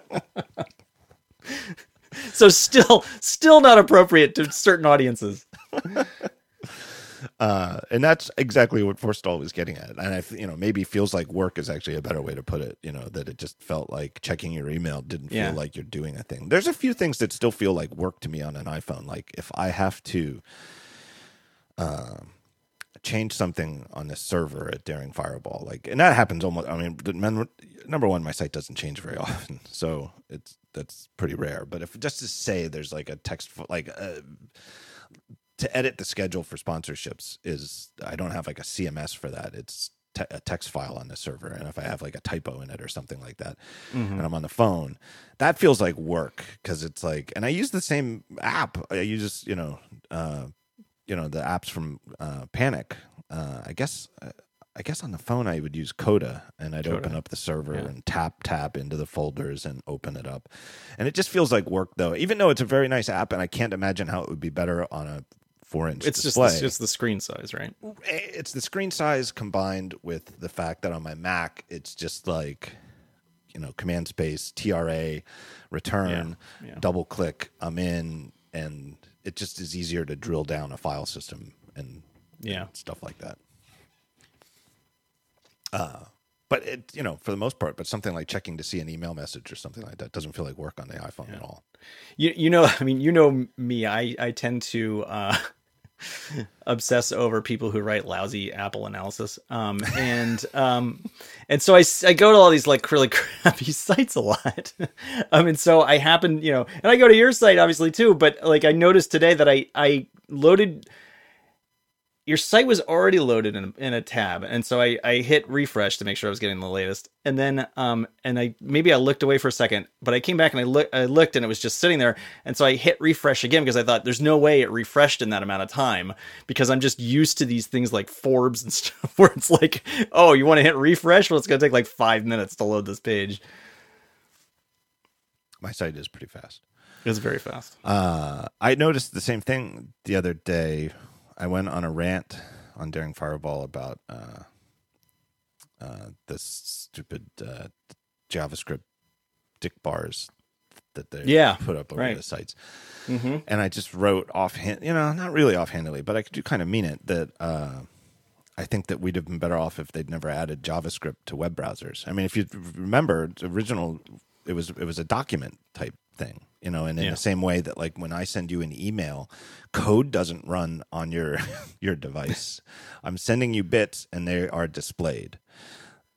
so still, still not appropriate to certain audiences. Uh, and that's exactly what Forstall was getting at. And I, you know, maybe feels like work is actually a better way to put it. You know, that it just felt like checking your email didn't feel like you're doing a thing. There's a few things that still feel like work to me on an iPhone. Like if I have to um, change something on the server at Daring Fireball, like, and that happens almost. I mean, number one, my site doesn't change very often, so it's that's pretty rare. But if just to say there's like a text, like. Uh, to edit the schedule for sponsorships is I don't have like a CMS for that. It's te- a text file on the server, and if I have like a typo in it or something like that, and I'm on the phone, that feels like work because it's like, and I use the same app. I use you know, uh, you know the apps from uh, Panic. uh, I guess uh, I guess on the phone I would use Coda and I'd open up the server Yeah. and tap tap into the folders and open it up. And it just feels like work though. Even though it's a very nice app and I can't imagine how it would be better on a 4-inch It's just display. it's the screen size, right? it's the screen size combined with the fact that on my Mac it's just like you know command space TRA return Yeah, yeah. double click I'm in and it just is easier to drill down a file system and Yeah. stuff like that. Uh, but it you know for the most part, but something like checking to see an email message or something like that doesn't feel like work on the iPhone at all. You you know, I mean, you know me. I I tend to uh, obsess over people who write lousy Apple analysis. Um, and um, and so I go to all these like really crappy sites a lot. um, and so I happen, you know, and I go to your site obviously too. But like I noticed today that I I loaded your site was already loaded in a, in a tab and so I, I hit refresh to make sure i was getting the latest and then um and i maybe i looked away for a second but i came back and i, look, I looked and it was just sitting there and so i hit refresh again because i thought there's no way it refreshed in that amount of time because i'm just used to these things like forbes and stuff where it's like oh you want to hit refresh well it's going to take like five minutes to load this page My site is pretty fast. it's very fast Uh, I noticed the same thing the other day. I went on a rant on Daring Fireball about uh, uh, this stupid uh, JavaScript dick bars that they Yeah, put up over right. the sites. mm-hmm. And I just wrote offhand, you know, not really offhandedly, but I do kind of mean it that uh, I think that we'd have been better off if they'd never added JavaScript to web browsers. I mean, if you remember, the original it was it was a document type thing, you know, and in Yeah. the same way that like when I send you an email, code doesn't run on your your device. I'm sending you bits and they are displayed.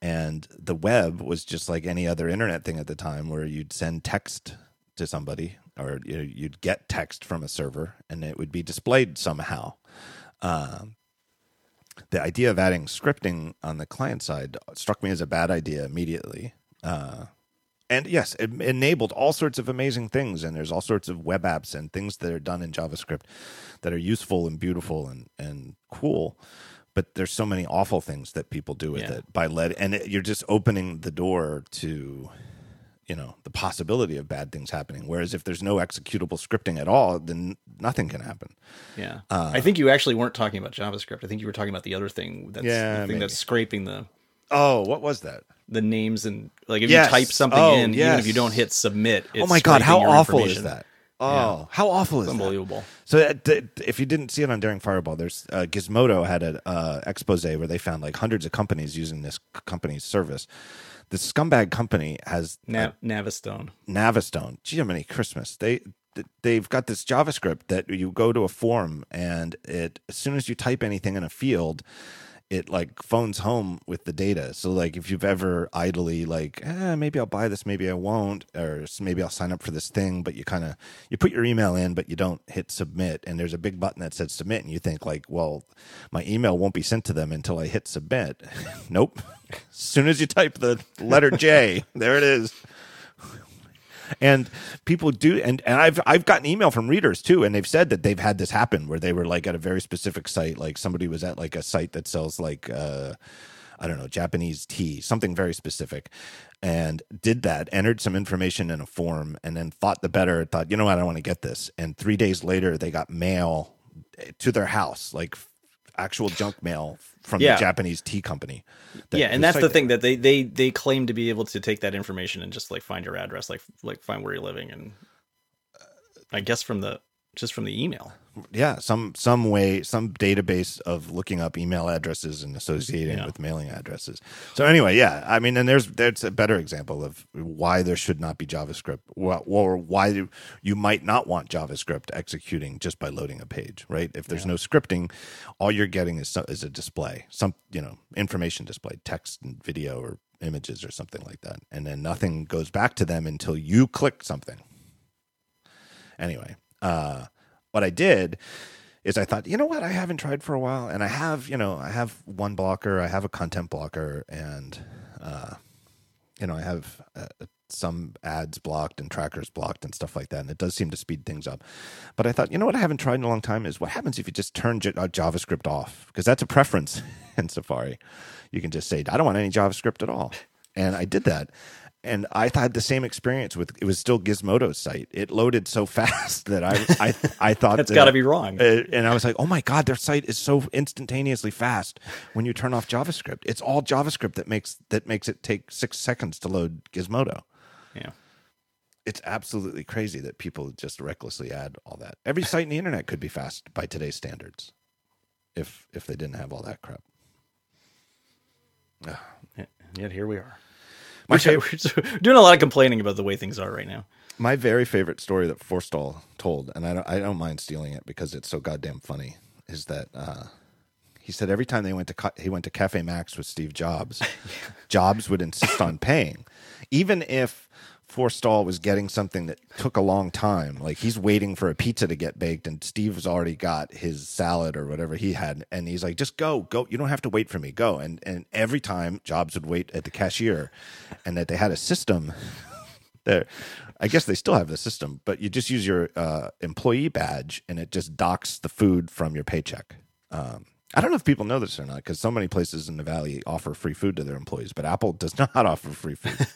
And the web was just like any other internet thing at the time where you'd send text to somebody or you know, you'd get text from a server and it would be displayed somehow. Um, the idea of adding scripting on the client side struck me as a bad idea immediately. Uh, and yes, it enabled all sorts of amazing things, and there's all sorts of web apps and things that are done in JavaScript that are useful and beautiful and and cool. But there's so many awful things that people do with Yeah. it by let, and it, you're just opening the door to, you know, the possibility of bad things happening. Whereas if there's no executable scripting at all, then nothing can happen. yeah Uh, i think you actually weren't talking about javascript i think you were talking about the other thing that's Yeah, the thing maybe. that's scraping the Oh, what was that? The names and like if Yes. you type something Oh, in, even if you don't hit submit. It's oh my god, how awful is that? Oh, how awful is It's that? unbelievable. So uh, if you didn't see it on Daring Fireball, there's uh, Gizmodo had an uh, expose where they found like hundreds of companies using this c- company's service. The scumbag company has Na- Navistone. Navistone. Gee, many Christmas. They they've got this JavaScript that you go to a form and it as soon as you type anything in a field, it like phones home with the data. So like if you've ever idly like, eh, maybe I'll buy this, maybe I won't, or maybe I'll sign up for this thing, but you kind of you put your email in, but you don't hit submit, and there's a big button that says submit, and you think like, well, my email won't be sent to them until I hit submit. nope. as soon as you type the letter J, there it is and people do and, and i've i've gotten email from readers too and they've said that they've had this happen where they were like at a very specific site like somebody was at like a site that sells like uh i don't know japanese tea something very specific and did that entered some information in a form and then thought the better thought you know what? I want to get this. And three days later they got mail to their house like actual junk mail from Yeah. the japanese tea company that Yeah, and that's the thing that they they they claim to be able to take that information and just like find your address, like like find where you're living, and I guess from the just from the email. yeah some some way some database of looking up email addresses and associating Yeah. with mailing addresses. So anyway yeah i mean and there's there's a better example of why there should not be javascript or, or why you- might not want javascript executing just by loading a page right? If there's no scripting all you're getting is, is a display some you know information display text and video or images or something like that. And then nothing goes back to them until you click something. Anyway, uh, what I did is I thought, you know what, I haven't tried for a while, and I have, you know, I have one blocker, I have a content blocker, and uh, you know, I have a some ads blocked and trackers blocked and stuff like that. And it does seem to speed things up. But I thought, you know what I haven't tried in a long time is what happens if you just turn J- uh, JavaScript off? Because that's a preference in Safari. You can just say, I don't want any JavaScript at all. And I did that and I had the same experience with it was still Gizmodo's site. It loaded so fast that I I I thought That's that- got to be wrong. uh, and I was like, oh my god, their site is so instantaneously fast when you turn off JavaScript. It's all JavaScript that makes that makes it take six seconds to load Gizmodo. yeah. It's absolutely crazy that people just recklessly add all that. Every site in the internet could be fast by today's standards, if if they didn't have all that crap. Yeah, Yet here we are. My We're, doing a lot of complaining about the way things are right now. My very favorite story that Forstall told, and I don't, I don't mind stealing it because it's so goddamn funny, is that uh, he said every time they went to he went to Caffè Macs with Steve Jobs, Jobs would insist on paying, even if Forstall was getting something that took a long time. Like he's waiting for a pizza to get baked, and Steve's already got his salad or whatever he had, and he's like, "Just go, go. You don't have to wait for me. Go." And and every time Jobs would wait at the cashier, and that they had a system there. I guess they still have the system, but you just use your uh, employee badge and it just docks the food from your paycheck. Um, I don't know if people know this or not because so many places in the valley offer free food to their employees, but Apple does not offer free food.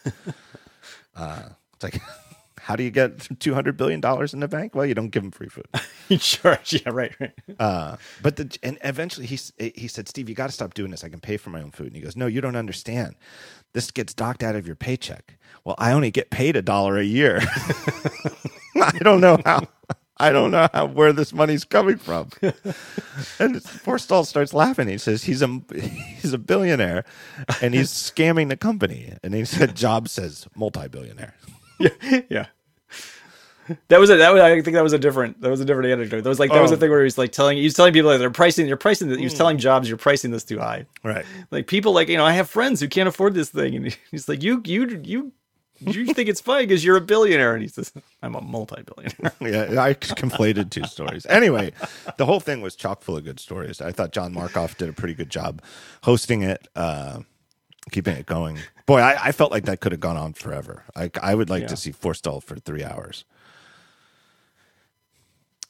Uh, it's like, how do you get two hundred billion dollars in the bank? Well, you don't give them free food. sure. Yeah. Right. Right. Uh, but the and eventually he he said, Steve, you got to stop doing this. I can pay for my own food. And he goes, No, you don't understand. This gets docked out of your paycheck. Well, I only get paid a dollar a year. I don't know how. I don't know how, where this money's coming from. and Forstall starts laughing. He says he's a he's a billionaire, and he's scamming the company. And he said Jobs says multi-billionaire. yeah. yeah. That was a that was I think that was a different that was a different anecdote. That was like that was Oh. the thing where he was like telling he was telling people that they're pricing you're pricing he was hmm. telling jobs you're pricing this too high. Right. Like people like you know I have friends who can't afford this thing and he's like you you you you think it's funny because you're a billionaire and he says I'm a multi-billionaire. Yeah, I conflated two stories. Anyway, the whole thing was chock full of good stories. I thought John Markoff did a pretty good job hosting it, uh, keeping it going. Boy, I, I felt like that could have gone on forever. I, I would like Yeah. to see Forstall for three hours.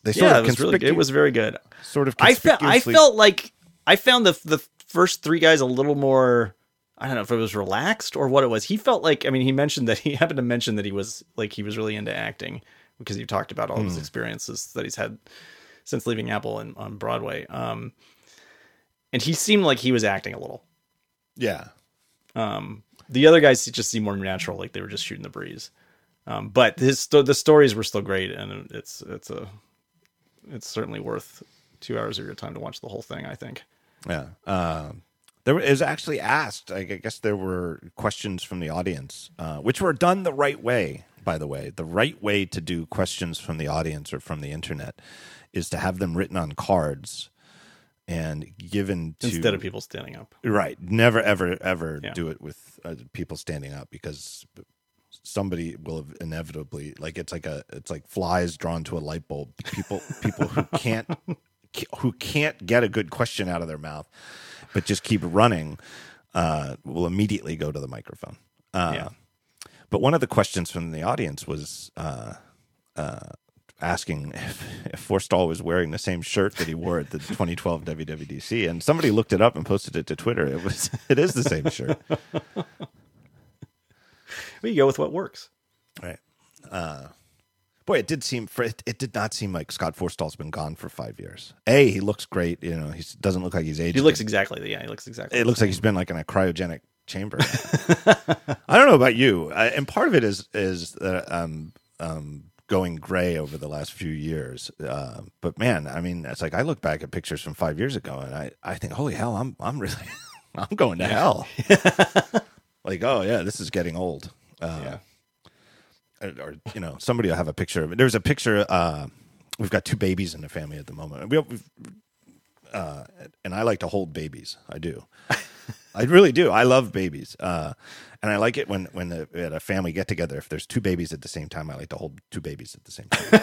They sort yeah, of it was really conspicu- it was very good. sort of I felt I felt like I found the the first three guys a little more. I don't know if it was relaxed or what it was. He felt like I mean he mentioned that he happened to mention that he was like he was really into acting because he talked about all his Hmm. experiences that he's had since leaving Apple and on Broadway. Um, and he seemed like he was acting a little. yeah. Um, the other guys just seemed more natural, like they were just shooting the breeze. Um, but his the stories were still great, and it's it's a it's certainly worth two hours of your time to watch the whole thing. I think. Yeah. Um, there was- it was actually asked. I guess there were questions from the audience, uh, which were done the right way. By the way, the right way to do questions from the audience or from the internet is to have them written on cards and given to instead of people standing up. right. Never, ever, ever Yeah. do it with uh, people standing up because somebody will inevitably like it's like a it's like flies drawn to a light bulb. People people who can't who can't get a good question out of their mouth, but just keep running, uh, will immediately go to the microphone. Uh, Yeah. But one of the questions from the audience was uh, uh, asking if, if Forstall was wearing the same shirt that he wore at the 2012 WWDC, and somebody looked it up and posted it to Twitter. It was it is the same shirt, We go with what works. right? Uh, boy, it did seem for it, it did not seem like Scott Forstall's been gone for five years. A, he looks great. You know, he doesn't look like he's aged. He looks exactly yeah. He looks exactly. it looks like he's been like in a cryogenic chamber. I don't know about you, I, and part of it is is that um um going gray over the last few years. Uh, but man, I mean, it's like I look back at pictures from five years ago, and I I think, holy hell, I'm I'm really I'm going to hell. like, oh yeah, this is getting old. Uh, Yeah. Or, or, you know, somebody will have a picture of it. There's a picture. Uh, we've got two babies in the family at the moment. We, we've, uh, and I like to hold babies. I do. I really do. I love babies, uh, and I like it when when the, at a family get together. If there's two babies at the same time, I like to hold two babies at the same time.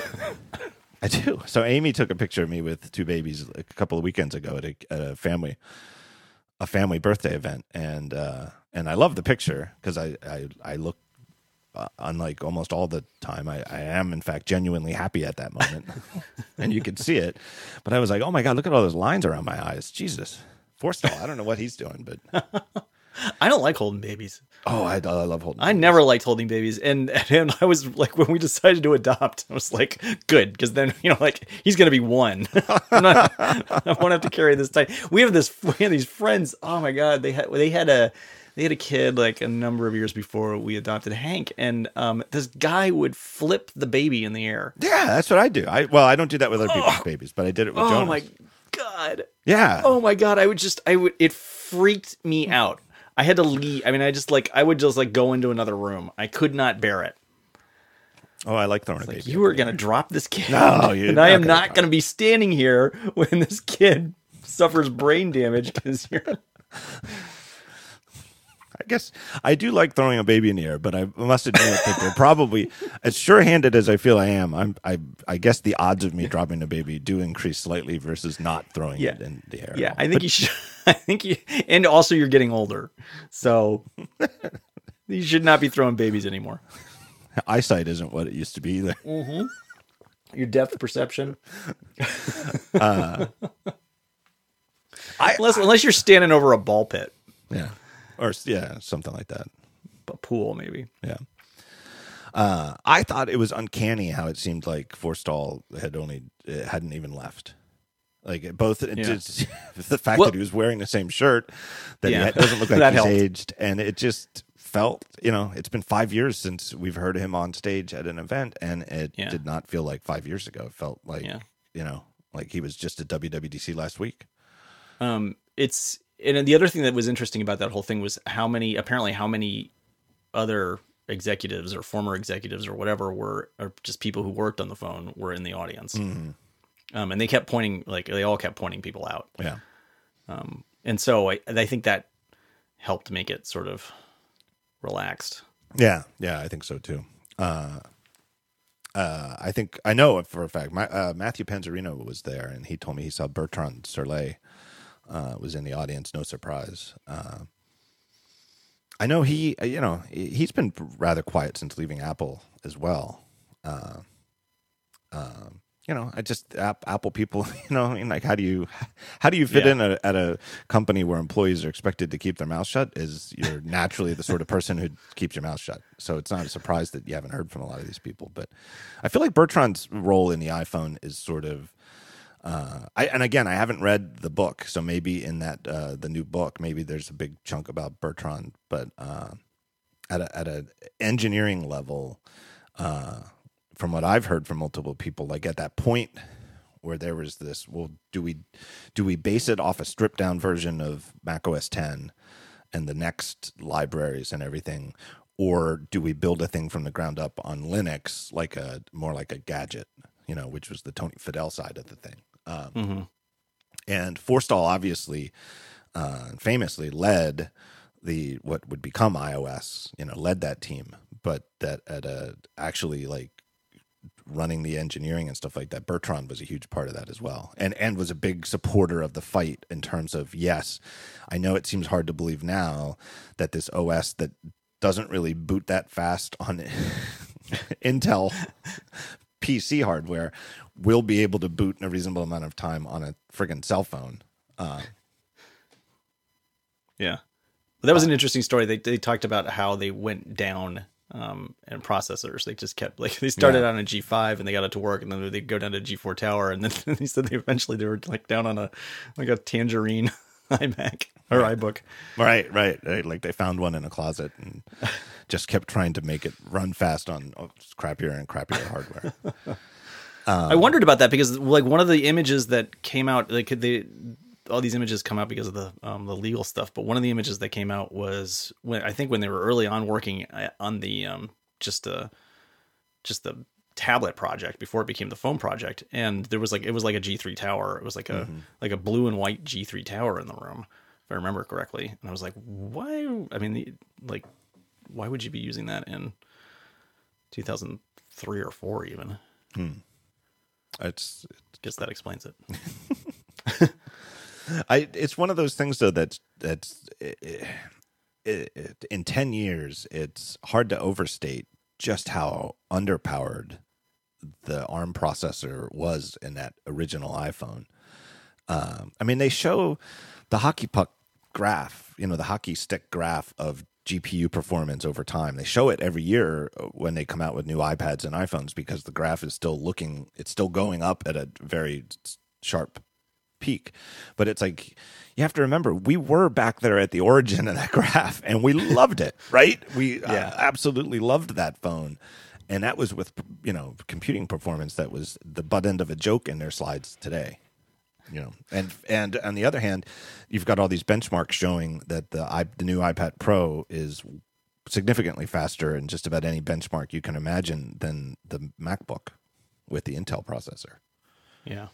I do. So Amy took a picture of me with two babies a couple of weekends ago at a, at a family a family birthday event, and uh, and I love the picture because I, I I look uh, unlike almost all the time, I, I am in fact genuinely happy at that moment, and you could see it. But I was like, oh my god, look at all those lines around my eyes. Jesus, Forstall. I don't know what he's doing, but I don't like holding babies. oh, I, I love holding. I never liked holding babies, and and I was like, when we decided to adopt, I was like, good, because then you know, like he's gonna be one. Not, I won't have to carry this tight. We have this, we have these friends. Oh my god, they had they had a they had a kid like a number of years before we adopted Hank, and um, this guy would flip the baby in the air. Yeah, that's what I do. I well, I don't do that with other people's babies, but I did it with Oh Jonas. my god. Yeah. Oh my god, I would just I would it freaked me out. I had to leave. I mean, I just like I would just like go into another room. I could not bear it. Oh, I like throwing a baby. You were gonna drop this kid. No, you're and I am not gonna be standing here when this kid suffers brain damage because you're. I guess I do like throwing a baby in the air, but I must admit that they're probably as sure-handed as I feel I am. I'm, I, I guess the odds of me dropping a baby do increase slightly versus not throwing Yeah. it in the air. Yeah, I think you should. I think you, and also you're getting older, so you should not be throwing babies anymore. eyesight isn't what it used to be either. Mm-hmm. Your depth perception, I, uh, unless unless you're standing over a ball pit, yeah, or yeah, something like that. a pool maybe. Yeah. Uh, I thought it was uncanny how it seemed like Forstall had only hadn't even left. Like both, Yeah. just, the fact Well- that he was wearing the same shirt, that Yeah. he doesn't look like he's helped. aged, and it just felt, you know, it's been five years since we've heard him on stage at an event, and it Yeah. did not feel like five years ago. It felt like, you know, like he was just at WWDC last week. um it's and the other thing that was interesting about that whole thing was how many apparently how many other executives or former executives or whatever were or just people who worked on the phone were in the audience Mm-hmm. um and they kept pointing like they all kept pointing people out Yeah. and so i i think that helped make it sort of relaxed Yeah, yeah, I think so too. Uh, uh, I think I know for a fact. My uh, Matthew Panzarino was there, and he told me he saw Bertrand Serlet uh, was in the audience. No surprise. Uh, I know he, uh, you know, he- he's been rather quiet since leaving Apple as well. Uh, um, you know, I just app, Apple people. You know, I mean, like, how do you, how do you fit Yeah. in a, at a company where employees are expected to keep their mouth shut? Is you're naturally the sort of person who keeps your mouth shut. So it's not a surprise that you haven't heard from a lot of these people. But I feel like Bertrand's role in the iPhone is sort of. Uh, I, and again, I haven't read the book, so maybe in that uh, the new book, maybe there's a big chunk about Bertrand. But uh, at a, at an engineering level, uh, from what I've heard from multiple people, like at that point where there was this, well, do we do we base it off a stripped down version of Mac OS 10 and the NeXT libraries and everything, or do we build a thing from the ground up on Linux, like a more like a gadget, you know, which was the Tony Fadell side of the thing. Um, And Forstall obviously, uh, famously led the what would become iOS. You know, led that team, but that at a actually like running the engineering and stuff like that. Bertrand was a huge part of that as well, and and was a big supporter of the fight in terms of yes, I know it seems hard to believe now that this OS that doesn't really boot that fast on Intel PC hardware will be able to boot in a reasonable amount of time on a friggin' cell phone. Uh, Yeah, but that was an interesting story. They they talked about how they went down um in processors. They just kept like they started Yeah. on a G5 and they got it to work, and then they go down to G4 Tower, and then they said they eventually they were like down on a like a Tangerine iMac or iBook. right, right, right. Like they found one in a closet and just kept trying to make it run fast on oh, crappier and crappier hardware. I wondered about that because like one of the images that came out, like they all these images come out because of the um, the legal stuff. But one of the images that came out was when I think when they were early on working uh, on the um, just a just the tablet project before it became the phone project, and there was like it was like a G three tower. It was like a mm-hmm. like a blue and white G three tower in the room, if I remember correctly. And I was like, why? I mean, the, like, why would you be using that in two thousand three or four even? Hmm. It's Guess that explains it. I it's one of those things though that's that's it, it, in 10 years it's hard to overstate just how underpowered the ARM processor was in that original iPhone. Um, I mean, they show the hockey puck graph, you know, the hockey stick graph of GPU performance over time. They show it every year when they come out with new iPads and iPhones because the graph is still looking, it's still going up at a very sharp peak. But it's like you have to remember we were back there at the origin of that graph and we loved it, right? We uh, yeah. uh, absolutely loved that phone. And that was with you know computing performance that was the butt end of a joke in their slides today. You know, and and on the other hand, you've got all these benchmarks showing that the i the new iPad Pro is significantly faster in just about any benchmark you can imagine than the MacBook with the Intel processor. Yeah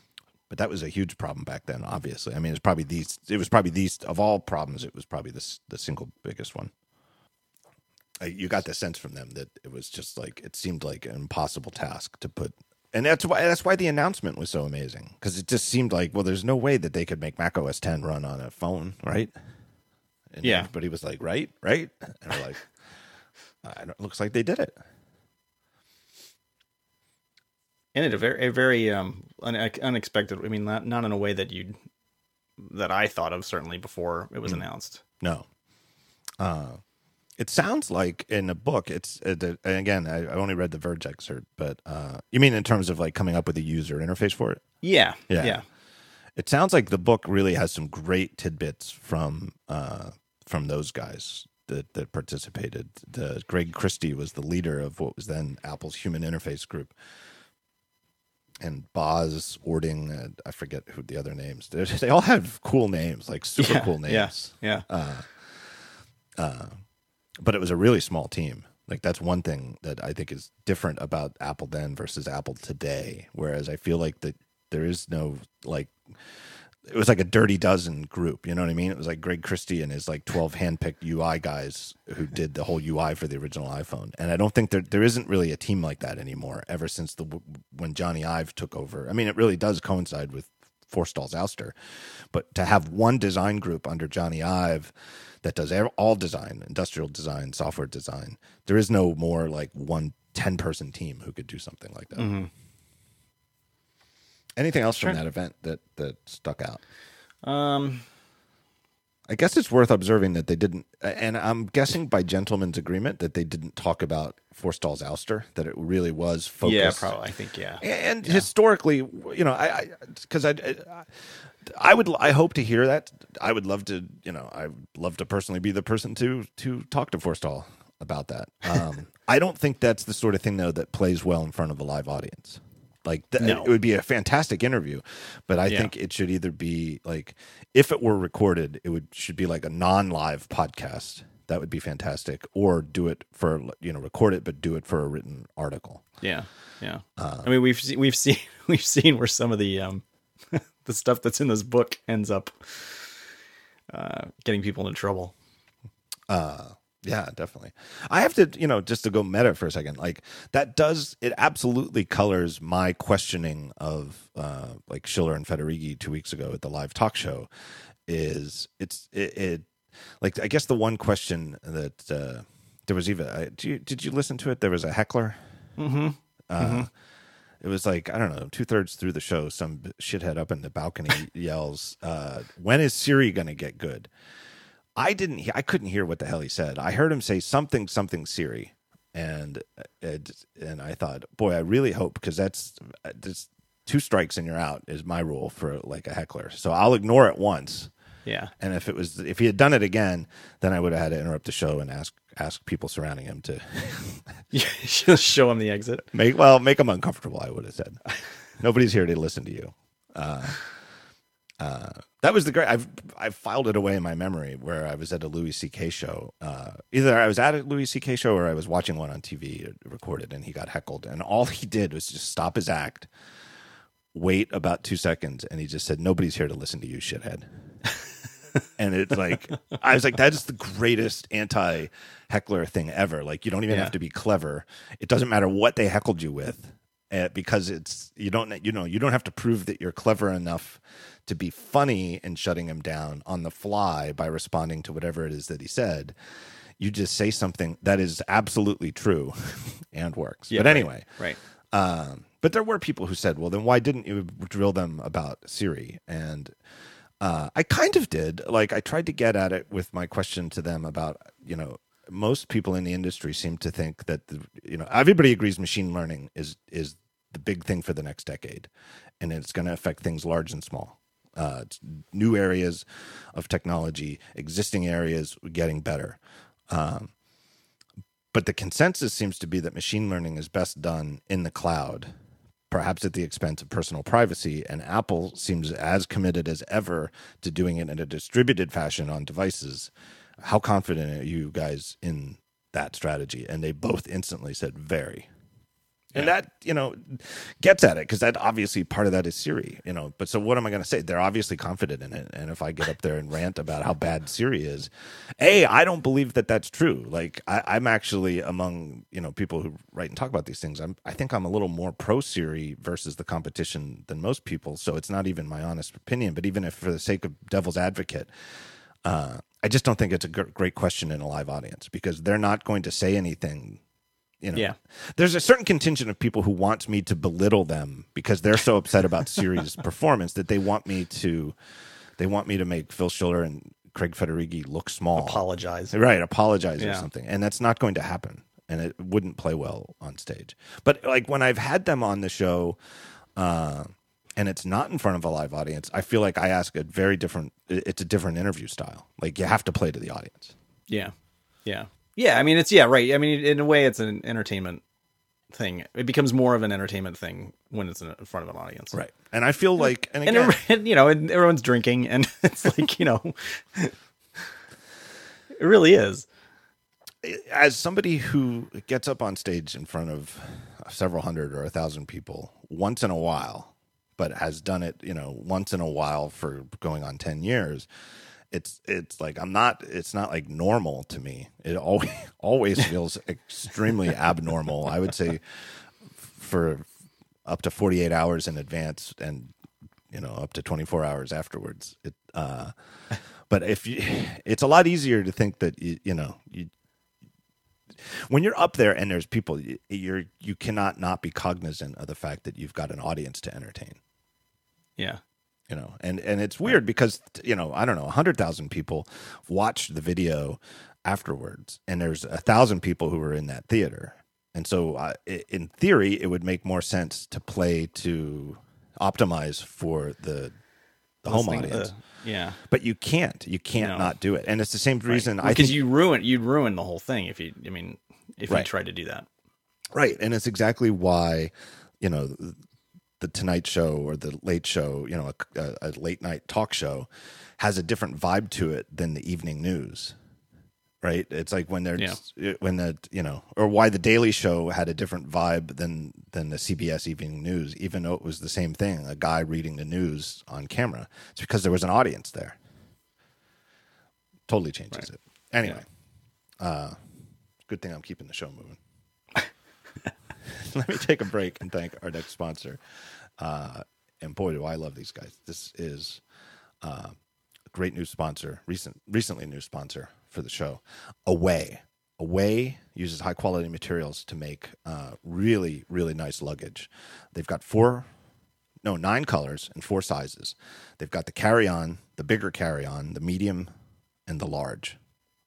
but that was a huge problem back then. Obviously, I mean, it's probably these. It was probably these of all problems. It was probably the the single biggest one. You got the sense from them that it was just like it seemed like an impossible task to put, and that's why that's why the announcement was so amazing because it just seemed like well, there's no way that they could make Mac OS 10 run on a phone, right? And yeah, but he was like, right, right, and we're like, it looks like they did it and it a very, a very um, unexpected. I mean, not not in a way that you that I thought of certainly before it was mm. announced. No, uh, it sounds like in a book. It's uh, again, I, I, only read the Verge excerpt, but uh, you mean in terms of like coming up with a user interface for it? Yeah, yeah. yeah. It sounds like the book really has some great tidbits from uh, from those guys that that participated. The, Greg Christie was the leader of what was then Apple's Human Interface Group and Bas Ording. Uh, I forget who the other names. They all have cool names, like super yeah, cool names. Yeah. yeah. But it was a really small team. Like that's one thing that I think is different about Apple then versus Apple today. Whereas I feel like that there is no like it was like a dirty dozen group. You know what I mean? It was like Greg Christie and his like twelve handpicked UI guys who did the whole UI for the original iPhone. And I don't think there there isn't really a team like that anymore. Ever since the when Jony Ive took over, I mean, it really does coincide with Forstall's ouster. But to have one design group under Jony Ive that does all design, industrial design, software design, there is no more like one 10 person team who could do something like that. Mm-hmm. Anything else from that event that that stuck out? Um, I guess it's worth observing that they didn't, and I'm guessing by gentleman's agreement that they didn't talk about Forstall's ouster. That it really was focused. Yeah, probably. I think yeah. And yeah. historically, you know, I because I, I, I would I hope to hear that. I would love to, you know, I would love to personally be the person to to talk to Forstall about that. Um, I don't think that's the sort of thing though that plays well in front of a live audience. Like th- no. it would be a fantastic interview, but I yeah. think it should either be like if it were recorded, it would should be like a non-live podcast. That would be fantastic, or do it for you know record it, but do it for a written article. Yeah, yeah. Uh, I mean, we've we've seen we've seen where some of the um the stuff that's in this book ends up uh, getting people into trouble. Uh, yeah, definitely. I have to, you know, just to go meta for a second, like that does it absolutely colors my questioning of uh like Schiller and Federighi two weeks ago at the live talk show. Is it's it, it like I guess the one question that uh there was even uh, did you did you listen to it? There was a heckler. Mm-hmm. Uh, mm-hmm. It was like I don't know, two thirds through the show, some shithead up in the balcony yells, uh, "When is Siri going to get good?" I didn't. I couldn't hear what the hell he said. I heard him say something, something Siri, and it, and I thought, boy, I really hope because that's just two strikes and you're out is my rule for like a heckler. So I'll ignore it once. Yeah. And if it was if he had done it again, then I would have had to interrupt the show and ask ask people surrounding him to show him the exit. Make well make him uncomfortable. I would have said. Nobody's here to listen to you. Uh, uh, that was the great. I've I've filed it away in my memory where I was at a Louis C.K. show. Uh, either I was at a Louis C.K. show or I was watching one on TV recorded, and he got heckled, and all he did was just stop his act, wait about two seconds, and he just said, "Nobody's here to listen to you, shithead." and it's like I was like, that is the greatest anti heckler thing ever. Like you don't even yeah. have to be clever. It doesn't matter what they heckled you with, uh, because it's you don't you know you don't have to prove that you're clever enough to be funny and shutting him down on the fly by responding to whatever it is that he said you just say something that is absolutely true and works. Yeah, but right, anyway, right. um, but there were people who said, "Well, then why didn't you drill them about Siri?" And uh, I kind of did. Like I tried to get at it with my question to them about, you know, most people in the industry seem to think that the, you know everybody agrees machine learning is is the big thing for the next decade, and it's going to affect things large and small. Uh, new areas of technology, existing areas getting better. Um, but the consensus seems to be that machine learning is best done in the cloud, perhaps at the expense of personal privacy. And Apple seems as committed as ever to doing it in a distributed fashion on devices. How confident are you guys in that strategy? And they both instantly said, very. And Yeah. that, you know, gets at it because that obviously part of that is Siri, you know. But so what am I going to say? They're obviously confident in it. And if I get up there and rant about how bad Siri is, A, I don't believe that that's true. Like, I, I'm actually among, you know, people who write and talk about these things. I'm, I think I'm a little more pro Siri versus the competition than most people. So it's not even my honest opinion. But even if, for the sake of devil's advocate, uh, I just don't think it's a great question in a live audience because they're not going to say anything. You know, Yeah. there's a certain contingent of people who wants me to belittle them because they're so upset about Siri's performance that they want me to, they want me to make Phil Schiller and Craig Federighi look small. Apologize. Right, apologize or something. And that's not going to happen. And it wouldn't play well on stage. But like when I've had them on the show, uh, and it's not in front of a live audience, I feel like I ask a very different it's a different interview style. Like you have to play to the audience. Yeah. Yeah. Yeah. I mean, it's, yeah, right. I mean, in a way, it's an entertainment thing. It becomes more of an entertainment thing when it's in front of an audience. Right. And I feel like and And, again, every- you know, and everyone's drinking, and it's like, you know, it really is. as somebody who gets up on stage in front of several hundred or a thousand people once in a while, but has done it, you know, once in a while for going on 10 years, it's, it's like, I'm not, it's not like normal to me. It always, always feels extremely abnormal. I would say for up to 48 hours in advance and, you know, up to 24 hours afterwards. It, uh, but if you, it's a lot easier to think that you, you know, you, when you're up there and there's people you're you cannot not be cognizant of the fact that you've got an audience to entertain Yeah. you know and and it's weird because you know i don't know 100000 people watched the video afterwards and there's a thousand people who were in that theater and so uh, in theory it would make more sense to play to optimize for the the home Listening to audience the- yeah. but you can't you can't No. not do it and it's the same reason i Because think you ruin, you'd ruin the whole thing if you, I mean, if you Right. tried to do that. Right. And it's exactly why, you know, the Tonight Show or the Late Show, you know, a, a late night talk show has a different vibe to it than the evening news. Right. It's like when they're, Yeah. when the, you know, or why the Daily Show had a different vibe than, than the CBS evening news, even though it was the same thing, a guy reading the news on camera. It's because there was an audience there. Totally changes it. Anyway, uh, good thing I'm keeping the show moving. Let me take a break and thank our next sponsor. Uh, and boy, do I love these guys. This is uh, a great new sponsor, recent, recently new sponsor for the show. Away. Away uses high quality materials to make uh, really, really nice luggage. They've got four, no, nine colors and four sizes. They've got the carry on, the bigger carry on, the medium, and the large.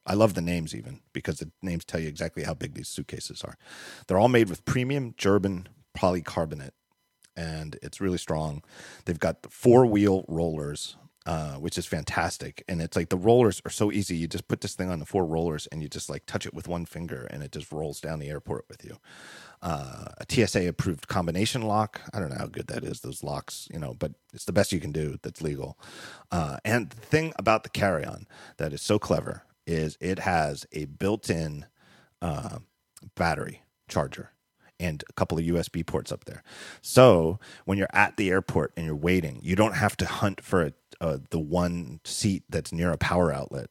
I love the names even because the names tell you exactly how big these suitcases are. They're all made with premium German polycarbonate and it's really strong. They've got the four wheel rollers, uh, which is fantastic. And it's like the rollers are so easy. You just put this thing on the four rollers and you just like touch it with one finger and it just rolls down the airport with you. Uh, a TSA approved combination lock. I don't know how good that is, those locks, you know, but it's the best you can do that's legal. Uh, and the thing about the carry on that is so clever is it has a built in uh, battery charger and a couple of USB ports up there. So when you're at the airport and you're waiting, you don't have to hunt for a, uh, the one seat that's near a power outlet.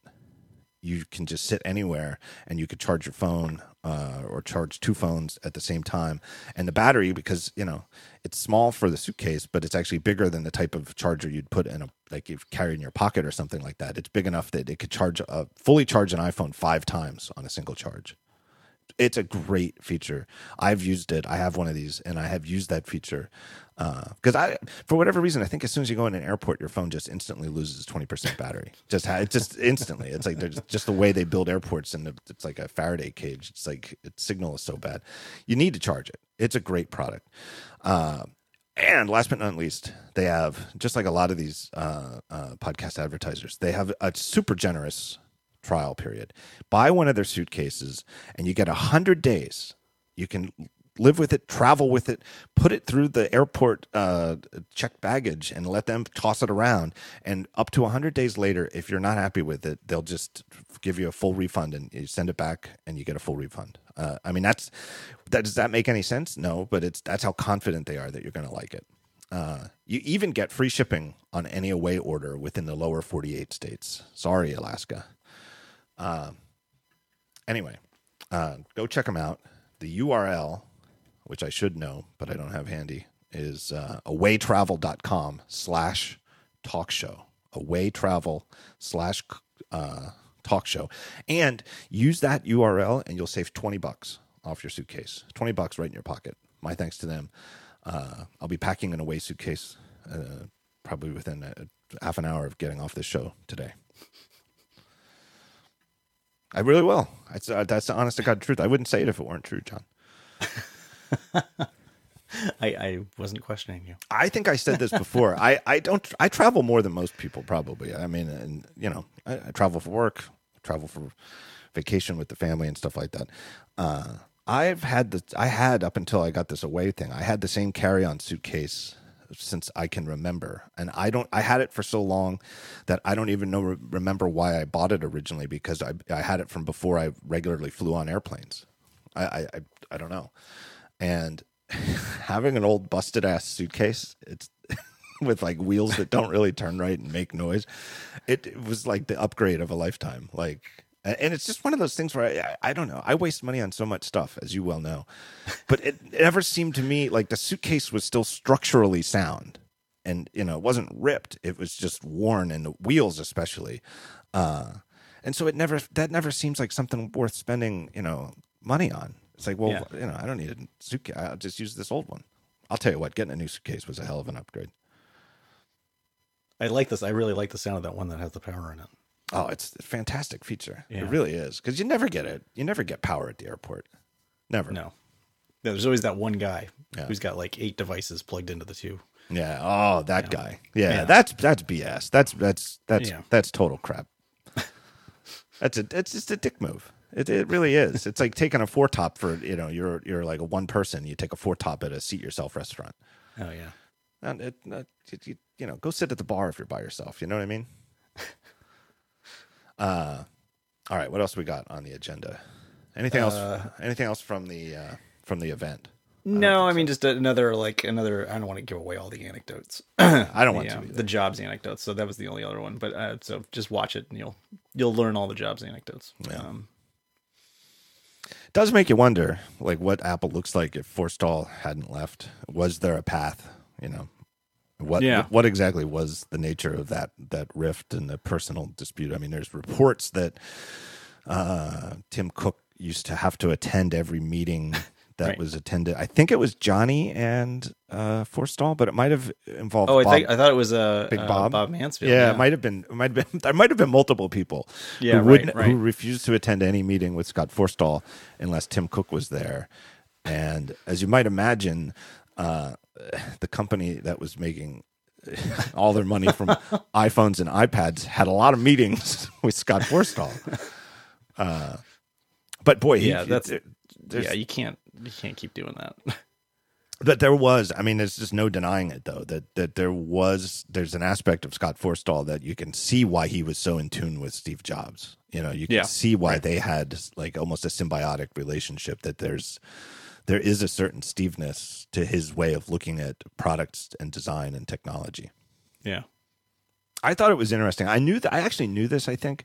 you can just sit anywhere and you could charge your phone uh, or charge two phones at the same time. And the battery, because you know it's small for the suitcase, but it's actually bigger than the type of charger you'd put in a like you carry in your pocket or something like that. It's big enough that it could charge a fully charge an iPhone five times on a single charge it's a great feature. I've used it. I have one of these, and I have used that feature because uh, I, for whatever reason, I think as soon as you go in an airport, your phone just instantly loses twenty percent battery. Just just instantly. It's like there's just the way they build airports, and it's like a Faraday cage. It's like its signal is so bad. You need to charge it. It's a great product. Uh, and last but not least, they have just like a lot of these uh, uh podcast advertisers, they have a super generous trial period. Buy one of their suitcases and you get 100 days. You can live with it, travel with it, put it through the airport uh, check baggage and let them toss it around. And up to 100 days later, if you're not happy with it, they'll just give you a full refund and you send it back and you get a full refund. Uh, I mean, that's that. Does that make any sense? No, but it's that's how confident they are that you're going to like it. Uh, you even get free shipping on any away order within the lower 48 states. Sorry, Alaska. Uh, anyway, uh, go check them out. The URL, which I should know, but I don't have handy, is uh, awaytravel.com slash talk show. Awaytravel slash uh, talk show. And use that URL and you'll save 20 bucks off your suitcase. 20 bucks right in your pocket. My thanks to them. Uh, I'll be packing an away suitcase uh, probably within a, half an hour of getting off this show today. I really will. That's, uh, that's the honest to God truth. I wouldn't say it if it weren't true, John. I, I wasn't questioning you. I think I said this before. I, I don't. I travel more than most people probably. I mean, and you know, I, I travel for work, travel for vacation with the family and stuff like that. Uh, I've had the. I had up until I got this away thing. I had the same carry-on suitcase since I can remember. And I don't I had it for so long that I don't even know remember why I bought it originally because I I had it from before I regularly flew on airplanes. I I I, don't know. And having an old busted ass suitcase, it's with like wheels that don't really turn right and make noise. It, it was like the upgrade of a lifetime. Like and it's just one of those things where I, I, don't know. I waste money on so much stuff, as you well know. But it, never seemed to me like the suitcase was still structurally sound, and you know, it wasn't ripped. It was just worn, and the wheels especially. Uh, and so it never that never seems like something worth spending, you know, money on. It's like, well, yeah. you know, I don't need a suitcase. I'll just use this old one. I'll tell you what, getting a new suitcase was a hell of an upgrade. I like this. I really like the sound of that one that has the power in it. Oh, it's a fantastic feature. Yeah. It really is because you never get it. You never get power at the airport. Never. No. There's always that one guy yeah. who's got like eight devices plugged into the two. Yeah. Oh, that yeah. guy. Yeah, yeah, That's that's BS. That's that's that's that's total crap. that's a it's just a dick move. It, it really is. It's like taking a four top for you know you're you're like a one person. You take a four top at a seat yourself restaurant. Oh yeah. And it, uh, you, you know, go sit at the bar if you're by yourself. You know what I mean? Uh, all right, what else we got on the agenda? Anything else? Uh, anything else from the uh, from the event? No, I, mean so. just another like another. I don't want to give away all the anecdotes. I don't want the, to the jobs anecdotes. So that was the only other one. But uh, so just watch it and you'll you'll learn all the jobs anecdotes. Yeah. Um, does make you wonder, like what Apple looks like if Forstall hadn't left. Was there a path? You know, what yeah. what exactly was the nature of that that rift and the personal dispute? I mean, there's reports that uh, Tim Cook used to have to attend every meeting that right. was attended. I think it was Jony and uh, Forstall, but it might have involved. Oh, I, think, I thought it was uh, Big uh, Bob. Bob Mansfield. Yeah, yeah, it might have been. It might have been. There might have been multiple people. Yeah, who right, right. Who refused to attend any meeting with Scott Forstall unless Tim Cook was there. And as you might imagine, uh, the company that was making all their money from iPhones and iPads had a lot of meetings with Scott Forstall. Uh, but boy, yeah, he, that's yeah, you can't you can't keep doing that. But there was, I mean, there's just no denying it though that that there was there's an aspect of Scott Forstall that you can see why he was so in tune with Steve Jobs. You know, you can yeah, see why right. they had like almost a symbiotic relationship. That there's there is a certain Steveness to his way of looking at products and design and technology. Yeah. I thought it was interesting. I knew that I actually knew this, I think,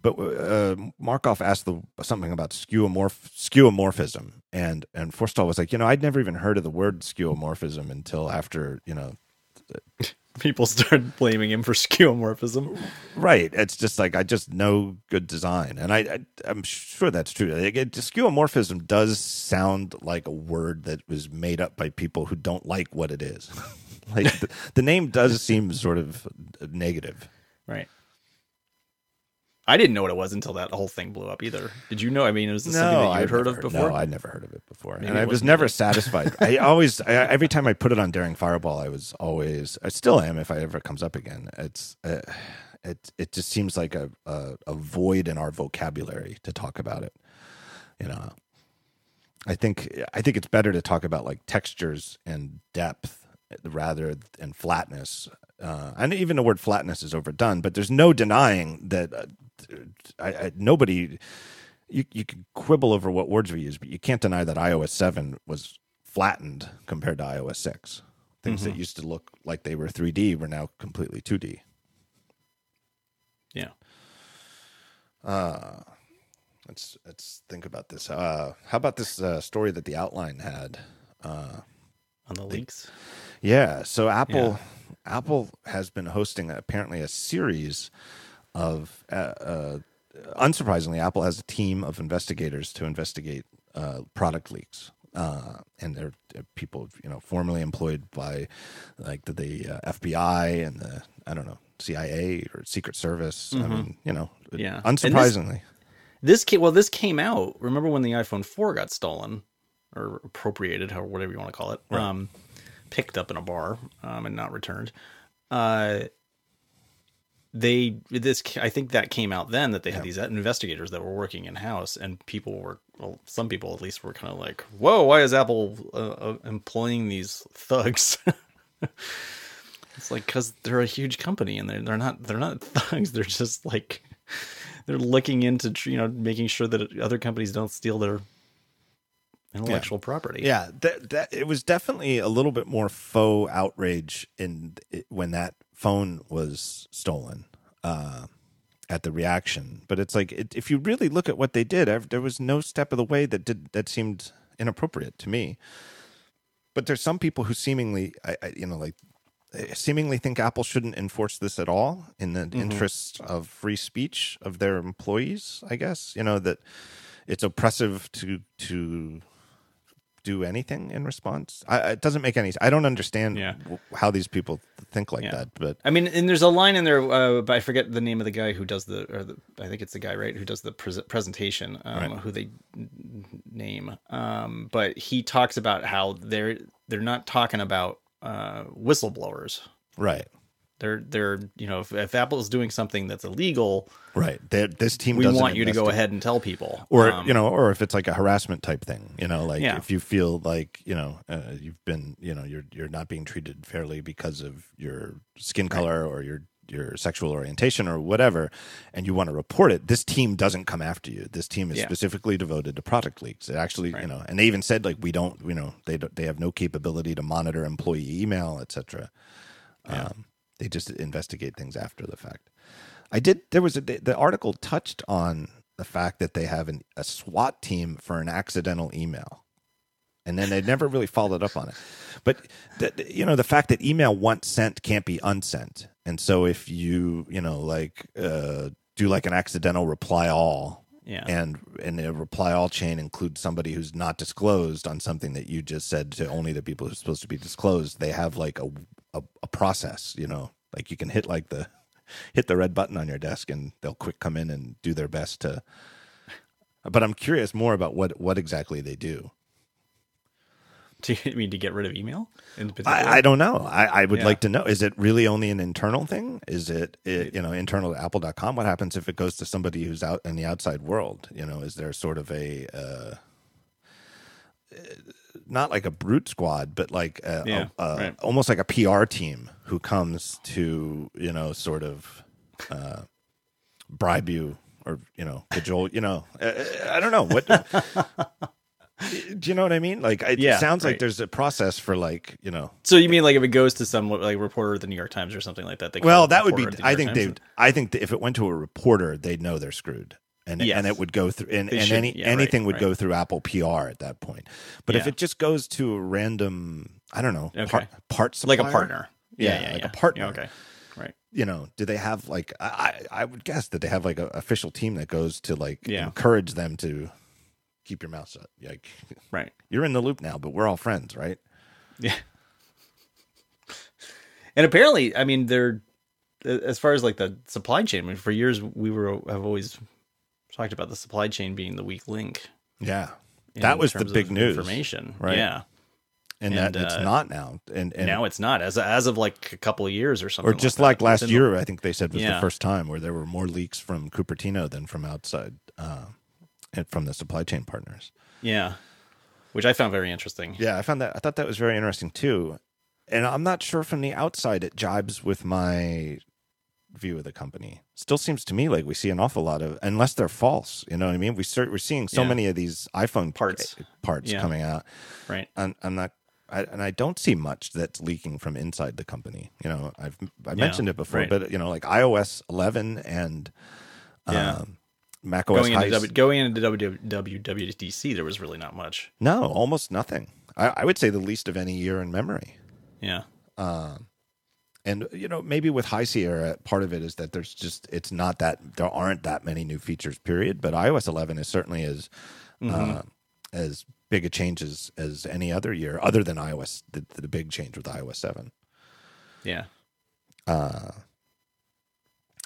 but uh, Markoff asked the, something about skeuomorph, skeuomorphism, and and Forstall was like, you know, I'd never even heard of the word skeuomorphism until after you know people started blaming him for skeuomorphism. Right. It's just like I just know good design, and I, I am sure that's true. Like, it, skeuomorphism does sound like a word that was made up by people who don't like what it is. like the, the name does seem sort of negative. Right. I didn't know what it was until that whole thing blew up either. Did you know? I mean, it was this no, something that you had heard, of before? No, I'd never heard of it before, Maybe and I was never satisfied. I always, I, every time I put it on Daring Fireball, I was always, I still am if I ever comes up again. It's, uh, it, it just seems like a, a, a void in our vocabulary to talk about it. You know, I think, I think it's better to talk about like textures and depth rather than flatness. Uh, and even the word flatness is overdone, but there's no denying that uh, I, I, nobody you you can quibble over what words we use, but you can't deny that iOS seven was flattened compared to iOS six. Things mm-hmm. that used to look like they were 3D were now completely 2D. Yeah. Uh, let's let's think about this. Uh, how about this uh, story that the outline had uh, on the leaks? Yeah. So Apple yeah. Apple has been hosting apparently a series of uh, uh, unsurprisingly, Apple has a team of investigators to investigate uh, product leaks. Uh, and they're, they're, people, you know, formerly employed by like the, the uh, FBI and the I don't know CIA or Secret Service. Mm-hmm. I mean, you know, yeah. Unsurprisingly, this, this came well. This came out. Remember when the iPhone four got stolen or appropriated, or whatever you want to call it, right. um, picked up in a bar um, and not returned. Uh, they this I think that came out then that they had yeah. these investigators that were working in house and people were well some people at least were kind of like whoa why is Apple uh, uh, employing these thugs it's like because they're a huge company and they're they're not they're not thugs they're just like they're looking into you know making sure that other companies don't steal their intellectual yeah. property. Yeah, that, that it was definitely a little bit more faux outrage in when that phone was stolen uh, at the reaction. But it's like it, if you really look at what they did, there was no step of the way that did that seemed inappropriate to me. But there's some people who seemingly, I, I, you know, like seemingly think Apple shouldn't enforce this at all in the mm-hmm. interest of free speech of their employees. I guess you know that it's oppressive to to do anything in response. I, it doesn't make any. I don't understand yeah. how these people think like yeah. that. But I mean, and there's a line in there. Uh, but I forget the name of the guy who does the. Or the I think it's the guy right who does the pre- presentation. Um, right. Who they name. Um, but he talks about how they're they're not talking about uh, whistleblowers. Right. They're they're you know if, if Apple is doing something that's illegal, right? They're, this team we want you to go ahead and tell people, or um, you know, or if it's like a harassment type thing, you know, like yeah. if you feel like you know uh, you've been you know you're you're not being treated fairly because of your skin color right. or your your sexual orientation or whatever, and you want to report it, this team doesn't come after you. This team is yeah. specifically devoted to product leaks. It actually, right. you know, and they even said like we don't, you know, they they have no capability to monitor employee email, etc. Yeah. Um, they just investigate things after the fact. I did. There was a the article touched on the fact that they have an, a SWAT team for an accidental email, and then they never really followed up on it. But the, you know, the fact that email once sent can't be unsent, and so if you you know like uh, do like an accidental reply all. Yeah. And and the reply all chain includes somebody who's not disclosed on something that you just said to only the people who's supposed to be disclosed. They have like a a, a process, you know, like you can hit like the hit the red button on your desk and they'll quick come in and do their best to but I'm curious more about what what exactly they do. Do you mean to get rid of email? I, I, don't know. I, I would yeah. like to know. Is it really only an internal thing? Is it, it, you know internal to Apple.com? What happens if it goes to somebody who's out in the outside world? You know, is there sort of a uh, not like a brute squad, but like a, yeah, a, a, right. almost like a PR team who comes to you know sort of uh, bribe you or you know cajole you know I, I don't know what Do you know what I mean? Like, it Yeah, sounds like there's a process for like, you know. So you mean like if it goes to some like reporter at the New York Times or something like that? Well, that would be. reporter at the New I think they. I think if it went to a reporter, they'd know they're screwed, and Yes. and it would go through, and, and should- any yeah, right, anything would right. go through Apple PR at that point. But if it just goes to a random, I don't know, Okay. part, part like a partner. Yeah, Yeah, yeah, like a partner. Yeah, okay, right. you know, do they have like I I would guess that they have like an official team that goes to like Yeah. encourage them to keep your mouth shut. Like Right. you're in the loop now, but we're all friends, right? Yeah. And apparently, I mean, they're as far as like the supply chain. I mean, for years we were have always talked about the supply chain being the weak link. Yeah, that was the big news, Information, right? Yeah. and, And, that it's uh, not now, and and now it's not as as of like a couple of years or something. or just that. like, last Within the- year, I think they said was the first time where there were more leaks from Cupertino than from outside, uh, and from the supply chain partners. Yeah. Which I found very interesting. Yeah, I found that I thought that was very interesting too. And I'm not sure from the outside it jibes with my view of the company. Still seems to me like we see an awful lot of unless they're false, you know what I mean? We start we're seeing so Yeah. many of these iPhone Parts. parts Yeah. coming out. Right. And I'm not I, and I don't see much that's leaking from inside the company. You know, I've I mentioned it before, right. but you know, like iOS 11 and Yeah. um, Mac OS Going into, w, going into WWDC, there was really not much. No, almost nothing. I, I would say the least of any year in memory. Yeah. And you know maybe with high sierra part of it is that there's just it's not that there aren't that many new features period. But ios 11 is certainly as mm-hmm. uh, as big a change as, as any other year other than ios the, the big change with ios 7 Yeah. Uh,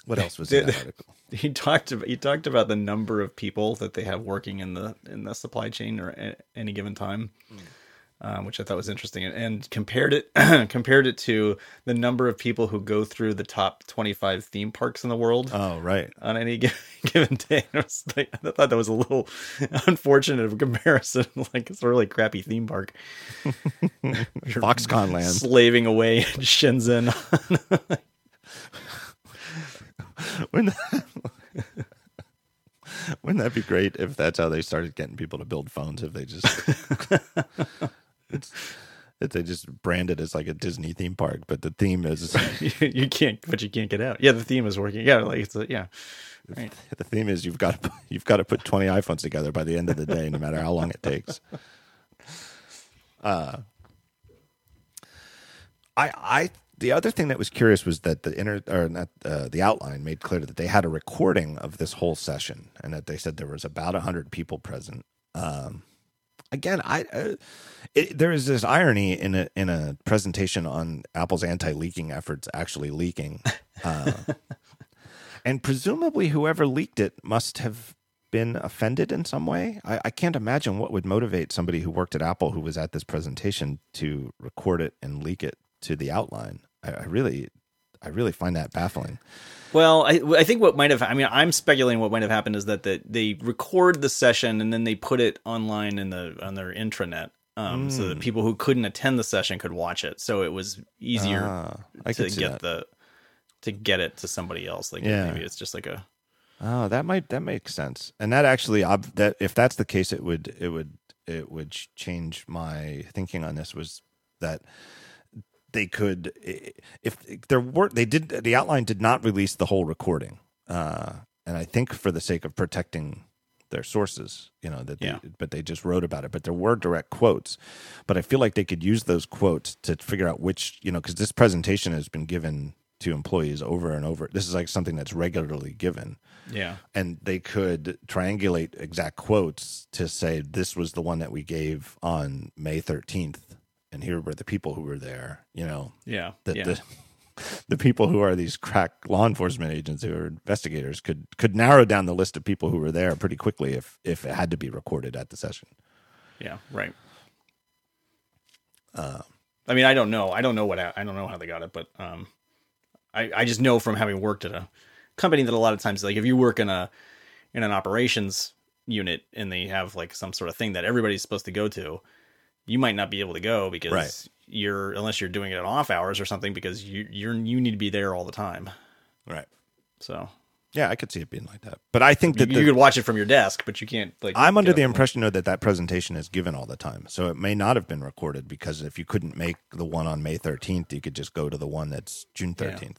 what else was in that article? he talked about he talked about the number of people that they have working in the in the supply chain or at any given time, hmm. Um, which I thought was interesting, and, and compared it compared it to the number of people who go through the top twenty five theme parks in the world oh right on any gi- given day. I, like, I thought that was a little unfortunate of a comparison. like it's a really crappy theme park. Foxconn land slaving away in Shenzhen. wouldn't that, wouldn't that be great if that's how they started getting people to build phones if they just it's they just brand it as like a disney theme park but the theme is you, you can't, but you can't get out. Yeah, the theme is working. Yeah, like it's a, yeah. Right. The theme is you've got to you've got to put twenty iPhones together by the end of the day, no matter how long it takes. Uh, I I the other thing that was curious was that the inner or not uh, the outline made clear that they had a recording of this whole session, and that they said there was about hundred people present. Um, again, I uh, it, there is this irony in a in a presentation on Apple's anti-leaking efforts actually leaking. Uh, and presumably, whoever leaked it must have been offended in some way. I, I can't imagine what would motivate somebody who worked at Apple who was at this presentation to record it and leak it to the outline. I, I really, I really find that baffling. Well, I, I think what might have, I mean, I'm speculating what might have happened is that the, they record the session and then they put it online in the on their intranet, um, so Hmm. that people who couldn't attend the session could watch it. So it was easier Ah, to get that. the to get it to somebody else. Like Yeah. maybe it's just like a Oh, that might that makes sense. And that actually, that if that's the case, it would it would it would change my thinking on this. Was that they could if there were they did the outline did not release the whole recording, uh, and I think for the sake of protecting their sources, you know that. Yeah. They, but they just wrote about it. But there were direct quotes. But I feel like they could use those quotes to figure out which you know because this presentation has been given to employees over and over. This is like something that's regularly given yeah and they could triangulate exact quotes to say this was the one that we gave on May 13th and here were the people who were there you know yeah the yeah the, the people who are these crack law enforcement agents who are investigators could could narrow down the list of people who were there pretty quickly if if it had to be recorded at the session yeah right. Uh, I mean, I don't know. I don't know what I don't know how they got it, but um, I I just know from having worked at a company that a lot of times, like if you work in a in an operations unit and they have like some sort of thing that everybody's supposed to go to, you might not be able to go because Right. you're unless you're doing it at off hours or something because you you're you need to be there all the time. right So Yeah, I could see it being like that. But I think that you the, could watch it from your desk, but you can't like. I'm under the impression though that that presentation is given all the time, so it may not have been recorded because if you couldn't make the one on May 13th, you could just go to the one that's June 13th.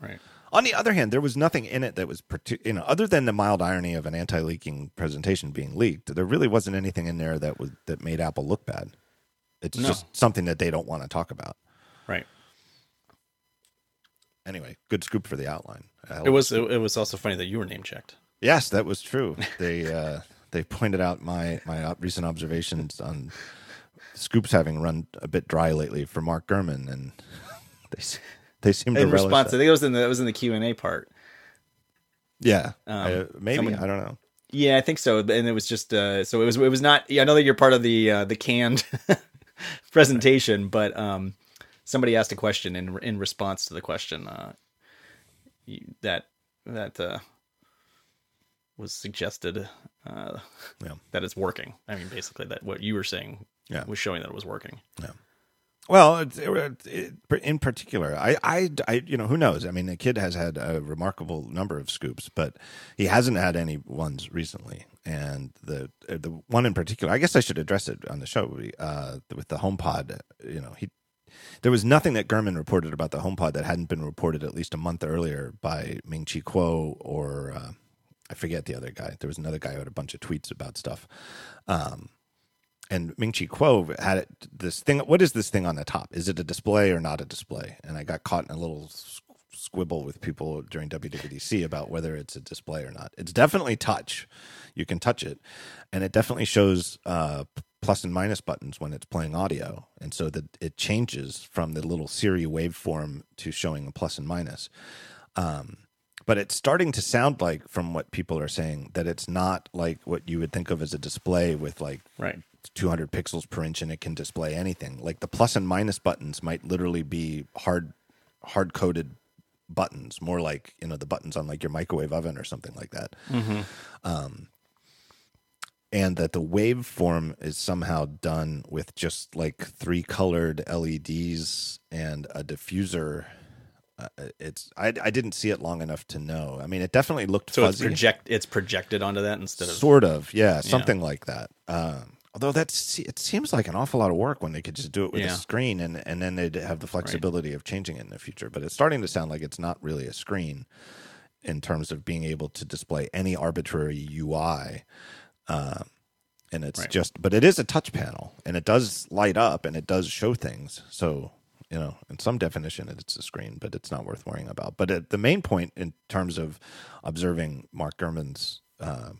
Right. On the other hand, there was nothing in it that was, you know, other than the mild irony of an anti-leaking presentation being leaked. There really wasn't anything in there that was that made Apple look bad. It's No. just something that they don't want to talk about. Right. Anyway, good scoop for the outline. It was. It, it was also funny that you were name checked. Yes, that was true. They uh, they pointed out my my recent observations on scoops having run a bit dry lately for Mark Gurman, and they they seem to In relish response, I think it was in the it was in the Q and A part. Yeah, Um, I- maybe someone- I don't know. Yeah, I think so. And it was just uh, so it was it was not. Yeah, I know that you're part of the uh, the canned presentation, but um, somebody asked a question in in response to the question uh, that that uh, was suggested uh, Yeah. that it's working. I mean, basically that what you were saying Yeah. was showing that it was working. Yeah. Well, it, it, it- in particular, I, I, I, you know, who knows? I mean, the kid has had a remarkable number of scoops, but he hasn't had any ones recently. And the the one in particular, I guess I should address it on the show uh, with the HomePod. You know, he there was nothing that Gurman reported about the HomePod that hadn't been reported at least a month earlier by Ming Chi Kuo or uh, I forget the other guy. There was another guy who had a bunch of tweets about stuff. Um, and Ming Chi Kuo had it, this thing. What is this thing on the top? Is it a display or not a display? And I got caught in a little squibble with people during WWDC about whether it's a display or not. It's definitely touch. You can touch it, and it definitely shows uh, plus and minus buttons when it's playing audio, and so that it changes from the little Siri waveform to showing a plus and minus. Um, but it's starting to sound like, from what people are saying, that it's not like what you would think of as a display with like Right. 200 pixels per inch and it can display anything. Like the plus and minus buttons might literally be hard hard coded buttons, more like you know the buttons on like your microwave oven or something like that. Um, and that the waveform is somehow done with just like three colored LEDs and a diffuser. Uh, it's I, I didn't see it long enough to know. I mean, it definitely looked So it's project it's projected onto that instead of Sort of, yeah, something like that. Um, although that's it seems like an awful lot of work when they could just do it with Yeah. a screen and and then they'd have the flexibility of changing it in the future. But it's starting to sound like it's not really a screen in terms of being able to display any arbitrary UI. Um, and it's Right. just, but it is a touch panel, and it does light up, and it does show things. So you know, in some definition, it's a screen, but it's not worth worrying about. But it, the main point in terms of observing Mark Gurman's uh,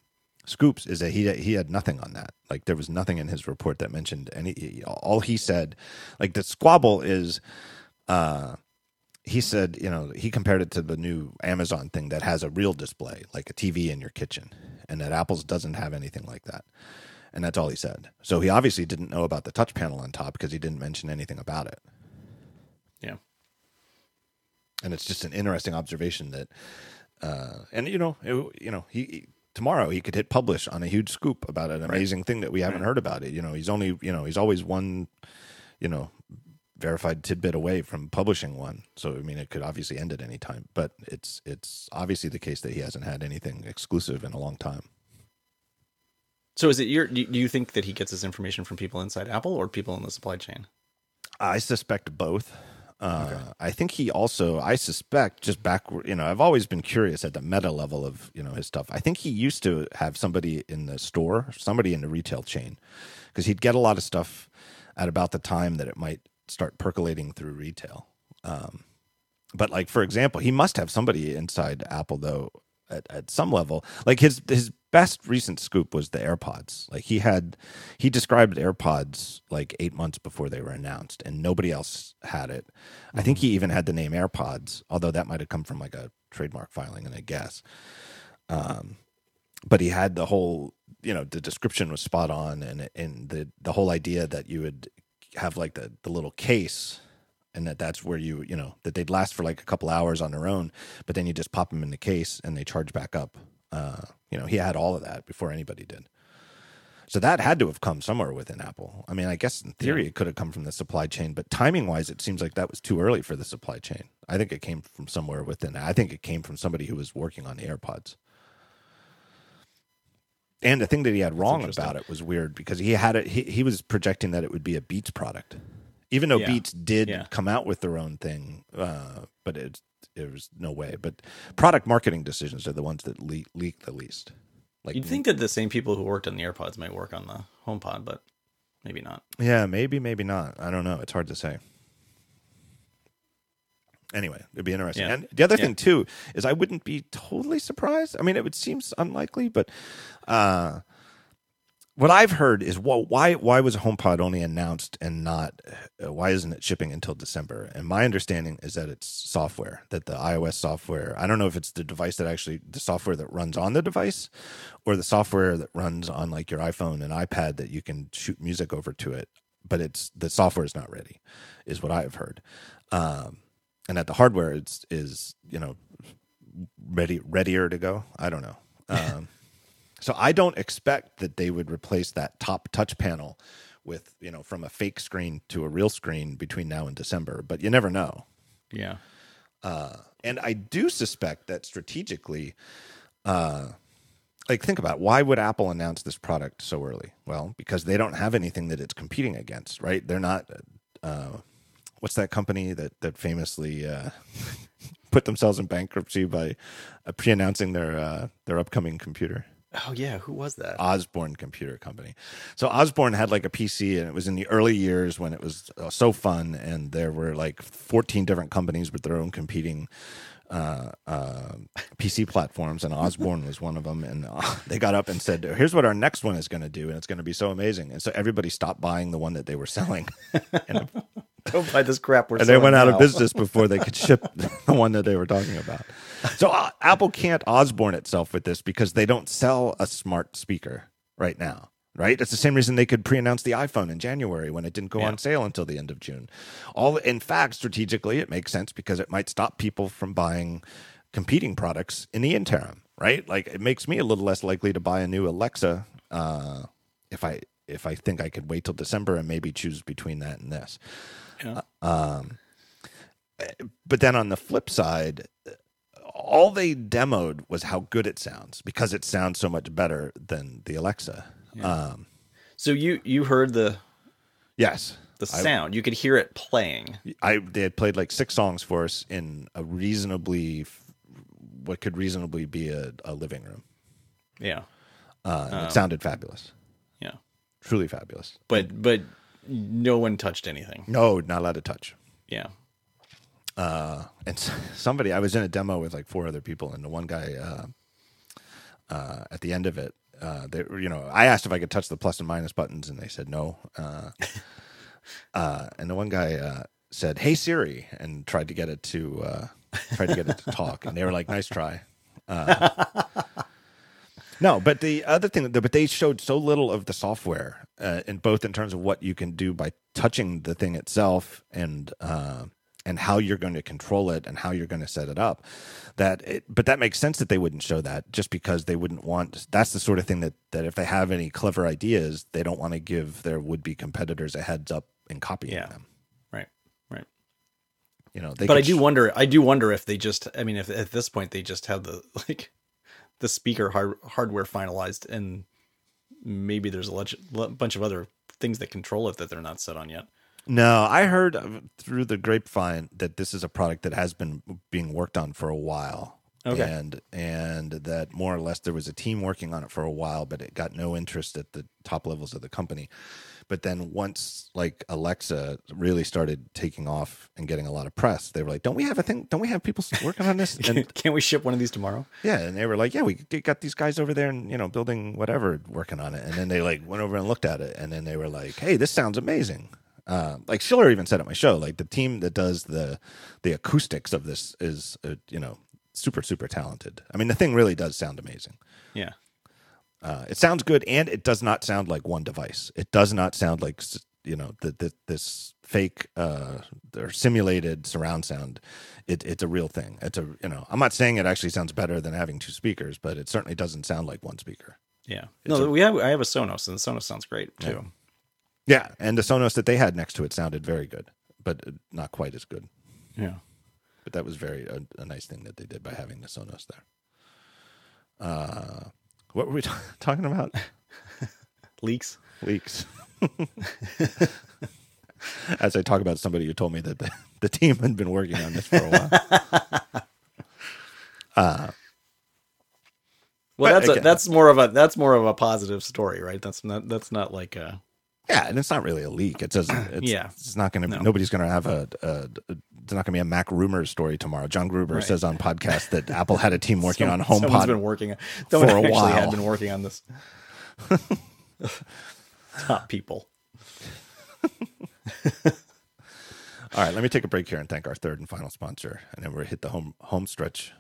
scoops is that he he had nothing on that. Like there was nothing in his report that mentioned any. All he said, like the squabble is, uh, he said, you know, he compared it to the new Amazon thing that has a real display, like a TV in your kitchen, and that Apple's doesn't have anything like that. And that's all he said. So he obviously didn't know about the touch panel on top because he didn't mention anything about it. yeah. and it's just an interesting observation that uh and you know it, you know he, he- tomorrow he could hit publish on a huge scoop about an amazing thing that we haven't heard about it you know he's only you know he's always one you know verified tidbit away from publishing one so i mean it could obviously end at any time but it's it's obviously the case that he hasn't had anything exclusive in a long time So is it your do you think that he gets his information from people inside Apple or people in the supply chain? I suspect both. Uh, I think he also, I suspect, just back, you know, I've always been curious at the meta level of, you know, his stuff. I think he used to have somebody in the store, somebody in the retail chain, because he'd get a lot of stuff at about the time that it might start percolating through retail. Um, but like, for example, he must have somebody inside Apple though, at, at some level. Like his his best recent scoop was the AirPods. Like he had he described AirPods like eight months before they were announced, and nobody else had it. I think he even had the name AirPods, although that might have come from like a trademark filing, and I guess. Um, but he had the whole, you know, the description was spot on, and and the the whole idea that you would have like the the little case and that that's where you you know that they'd last for like a couple hours on their own but then you just pop them in the case and they charge back up uh you know he had all of that before anybody did So that had to have come somewhere within Apple. I mean, I guess in theory Yeah. it could have come from the supply chain, but timing wise, it seems like that was too early for the supply chain. I think it came from somewhere within. I think it came from somebody who was working on the AirPods. And the thing that he had wrong about it was weird because he had it. He, he was projecting that it would be a Beats product, even though Yeah. Beats did Yeah. come out with their own thing. Uh, but it it was no way. But product marketing decisions are the ones that leak, leak the least. Like You'd think that the same people who worked on the AirPods might work on the HomePod, but maybe not. Yeah, maybe, maybe not. I don't know. It's hard to say. Anyway, it'd be interesting. Yeah. And the other Yeah. thing too is I wouldn't be totally surprised. I mean, it would seem unlikely, but uh, what I've heard is well, why why was HomePod only announced and not uh, why isn't it shipping until December? And my understanding is that it's software, that the iOS software. I don't know if it's the device that actually the software that runs on the device, or the software that runs on like your iPhone and iPad that you can shoot music over to it. But it's the software is not ready, is what I've heard. Um, and at the hardware is is you know ready readier to go. I don't know. Um, so I don't expect that they would replace that top touch panel with you know from a fake screen to a real screen between now and December. But you never know. Yeah. Uh, and I do suspect that strategically, uh, like think about it, why would Apple announce this product so early? Well, because they don't have anything that it's competing against, right? They're not. Uh, what's that company that that famously uh, put themselves in bankruptcy by uh, pre-announcing their uh, their upcoming computer? Oh yeah, who was that? Osborne Computer Company. So Osborne had like a PC, and it was in the early years when it was uh, so fun, and there were like 14 different companies with their own competing uh, uh, PC platforms, and Osborne was one of them. And uh, they got up and said, "Here's what our next one is going to do, and it's going to be so amazing." And so everybody stopped buying the one that they were selling, and Don't buy this crap. We're and they went out of business before they could ship the one that they were talking about. So uh, Apple can't Osborne itself with this because they don't sell a smart speaker right now. Right? It's the same reason they could pre-announce the iPhone in January when it didn't go Yeah. on sale until the end of June. All in fact, strategically, it makes sense because it might stop people from buying competing products in the interim. Right? Like it makes me a little less likely to buy a new Alexa uh, if I if I think I could wait till December and maybe choose between that and this. Yeah. but then on the flip side, all they demoed was how good it sounds because it sounds so much better than the Alexa. Um, So you you heard the yes, the I- sound. you could hear it playing. I they had played like six songs for us in a reasonably what could reasonably be a, a living room. Yeah. Uh, and it sounded fabulous, Yeah. truly fabulous. But but no one touched anything. No, not allowed to touch. Yeah. uh, and somebody I was in a demo with like four other people, and the one guy uh, uh, at the end of it, uh, they, you know, I asked if I could touch the plus and minus buttons, and they said no. Uh, uh, and the one guy uh, said, "Hey Siri," and tried to get it to uh, tried to get it to talk, and they were like, "Nice try." Uh, no, but the other thing, but they showed so little of the software, uh, in both in terms of what you can do by touching the thing itself and uh, and how you're going to control it and how you're going to set it up. That, it, but that makes sense that they wouldn't show that just because they wouldn't want. That's the sort of thing that that if they have any clever ideas, they don't want to give their would be competitors a heads up in copying Yeah. them. Right. Right. You know, they but I do sh- wonder. I do wonder if they just. I mean, if at this point they just have the like the speaker hard, hardware finalized, and maybe there's a le- bunch of other things that control it that they're not set on yet. No, I heard through the grapevine that this is a product that has been being worked on for a while. Okay. And and that more or less there was a team working on it for a while, but it got no interest at the top levels of the company. But then once like Alexa really started taking off and getting a lot of press, they were like, "Don't we have a thing? Don't we have people working on this?" And Can't we ship one of these tomorrow? yeah, and they were like, "Yeah, we got these guys over there and you know building whatever, working on it." And then they like went over and looked at it, and then they were like, "Hey, this sounds amazing." Uh, like Schiller even said at my show, like the team that does the the acoustics of this is uh, you know super super talented. I mean, the thing really does sound amazing. Yeah. Uh, it sounds good, and it does not sound like one device. It does not sound like you know the, the, this fake uh, or simulated surround sound. It, it's a real thing. It's a you know I'm not saying it actually sounds better than having two speakers, but it certainly doesn't sound like one speaker. Yeah. No, we have I have a Sonos, and the Sonos sounds great too. Yeah, and the Sonos that they had next to it sounded very good, but not quite as good. Yeah. But that was very a, a nice thing that they did by having the Sonos there. Uh, what were we t- talking about? Leaks. Leaks. As I talk about somebody who told me that the, the team had been working on this for a while. Uh, Well, that's a, that's more of a that's more of a positive story, right? That's not that's not like a Yeah, and it's not really a leak. It says it's, Yeah. it's not going to. No. Nobody's going to have a, a. It's not going to be a Mac rumors story tomorrow. John Gruber Right. says on podcast that Apple had a team working Some- on Someone's HomePod. been working. For a actually while. had been working on this. Top people. All right, let me take a break here and thank our third and final sponsor, and then we'll hit the home home stretch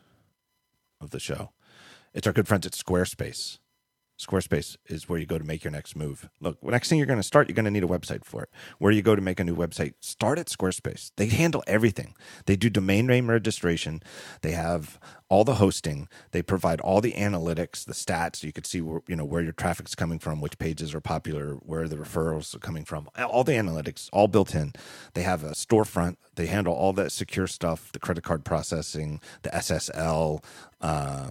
of the show. It's our good friends at Squarespace. Squarespace is where you go to make your next move. Look, next thing you're going to start, you're going to need a website for it. Where you go to make a new website? Start at Squarespace. They handle everything. They do domain name registration. They have all the hosting. They provide all the analytics, the stats. You could see where, you know where your traffic's coming from, which pages are popular, where the referrals are coming from. All the analytics, all built in. They have a storefront. They handle all that secure stuff, the credit card processing, the SSL. Uh,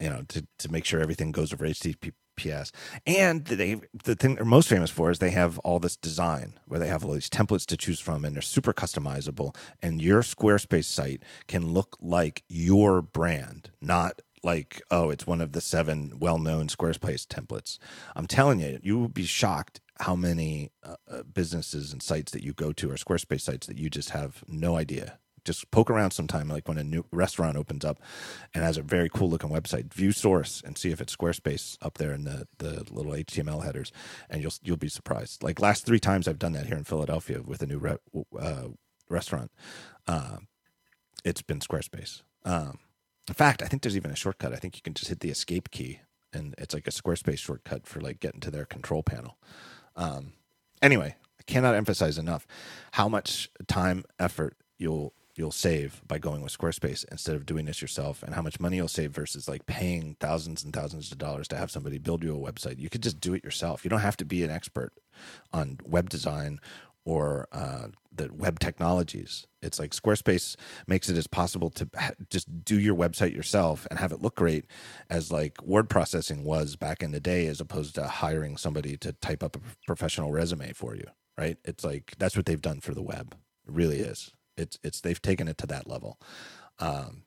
you know, to, to make sure everything goes over HTTPS. And they the thing they're most famous for is they have all this design where they have all these templates to choose from and they're super customizable. And your Squarespace site can look like your brand, not like, oh, it's one of the seven well known Squarespace templates. I'm telling you, you will be shocked how many uh, uh, businesses and sites that you go to are Squarespace sites that you just have no idea just poke around sometime, like when a new restaurant opens up and has a very cool looking website. View source and see if it's Squarespace up there in the, the little HTML headers, and you'll you'll be surprised. Like last three times I've done that here in Philadelphia with a new re- uh, restaurant, uh, it's been Squarespace. Um, in fact, I think there's even a shortcut. I think you can just hit the escape key, and it's like a Squarespace shortcut for like getting to their control panel. Um, anyway, I cannot emphasize enough how much time, effort you'll you'll save by going with Squarespace instead of doing this yourself, and how much money you'll save versus like paying thousands and thousands of dollars to have somebody build you a website. You could just do it yourself. You don't have to be an expert on web design or uh, the web technologies. It's like Squarespace makes it as possible to ha- just do your website yourself and have it look great as like word processing was back in the day, as opposed to hiring somebody to type up a professional resume for you. Right? It's like that's what they've done for the web. It really is. It's it's they've taken it to that level. Um,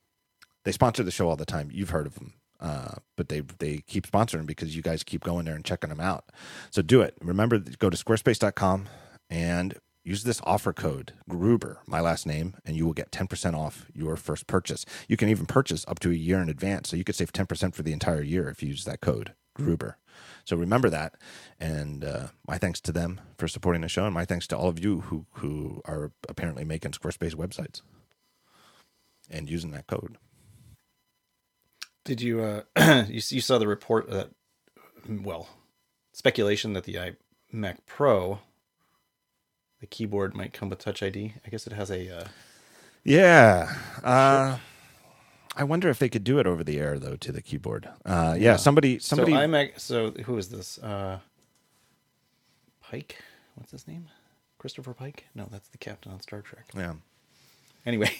they sponsor the show all the time. You've heard of them. Uh, but they they keep sponsoring because you guys keep going there and checking them out. So do it. Remember, go to squarespace.com and use this offer code Gruber, my last name, and you will get 10% off your first purchase. You can even purchase up to a year in advance. So you could save 10% for the entire year if you use that code Gruber. So remember that. And uh, my thanks to them for supporting the show, and my thanks to all of you who, who are apparently making Squarespace websites and using that code. Did you uh you, you saw the report that well speculation that the iMac Pro the keyboard might come with Touch ID. I guess it has a uh, Yeah. Uh, I wonder if they could do it over the air though to the keyboard. Uh, yeah, somebody somebody So iMac. So who is this? Uh, Pike. What's his name? Christopher Pike? No, that's the captain on Star Trek. yeah. Anyway,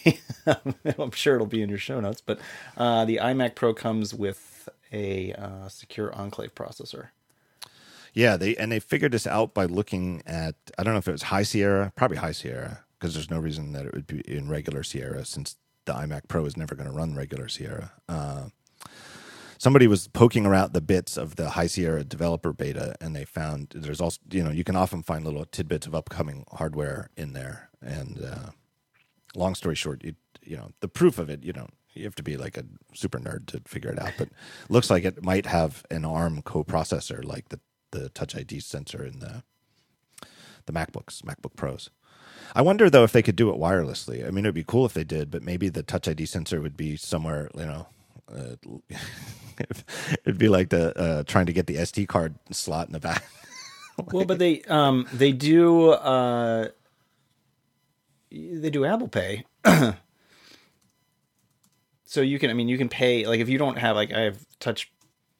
I'm sure it'll be in your show notes. But uh, the iMac Pro comes with a uh, secure Enclave processor. Yeah, they and they figured this out by looking at I don't know if it was High Sierra, probably High Sierra, because there's no reason that it would be in regular Sierra since the iMac Pro is never going to run regular Sierra. Uh, somebody was poking around the bits of the High Sierra developer beta, and they found there's also you know you can often find little tidbits of upcoming hardware in there. And uh, long story short, you you know the proof of it, you know. You have to be like a super nerd to figure it out, but looks like it might have an ARM coprocessor like the the Touch ID sensor in the the MacBooks, MacBook Pros. I wonder though if they could do it wirelessly. I mean, it'd be cool if they did, but maybe the Touch ID sensor would be somewhere, you know. Uh, it'd be like the uh, trying to get the SD card slot in the back. well, but they um they do uh they do Apple Pay. so you can I mean you can pay like if you don't have like I have touch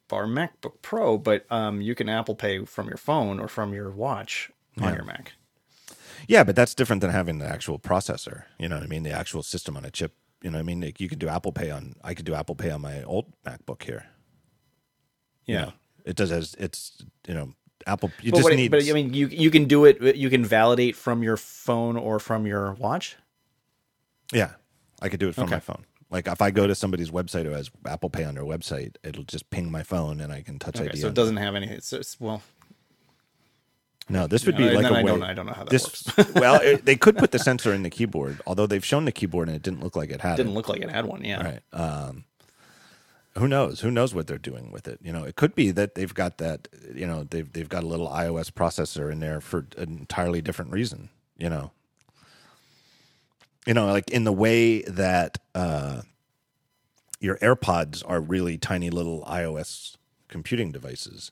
Bar MacBook Pro, but um, you can Apple Pay from your phone or from your watch on Yeah. your Mac. Yeah, but that's different than having the actual processor. You know what I mean? The actual system on a chip. You know what I mean? Like you could do Apple Pay on. I could do Apple Pay on my old MacBook here. you Yeah. know? it does as it's you know Apple. You but, just need. but I mean, you you can do it. You can validate from your phone or from your watch. yeah, I could do it from Okay. my phone. Like if I go to somebody's website who has Apple Pay on their website, it'll just ping my phone and I can touch Okay, ID. so it doesn't have any. It's, it's well, No, this would be like a I way. don't- I don't know how that this, works. well, it, they could put the sensor in the keyboard, although they've shown the keyboard and it didn't look like it had. didn't it. look like it had one. Yeah. Right. Um, who knows? Who knows what they're doing with it? You know, it could be that they've got that. You know, they've they've got a little iOS processor in there for an entirely different reason. You know, you know, like in the way that uh, your AirPods are really tiny little iOS computing devices.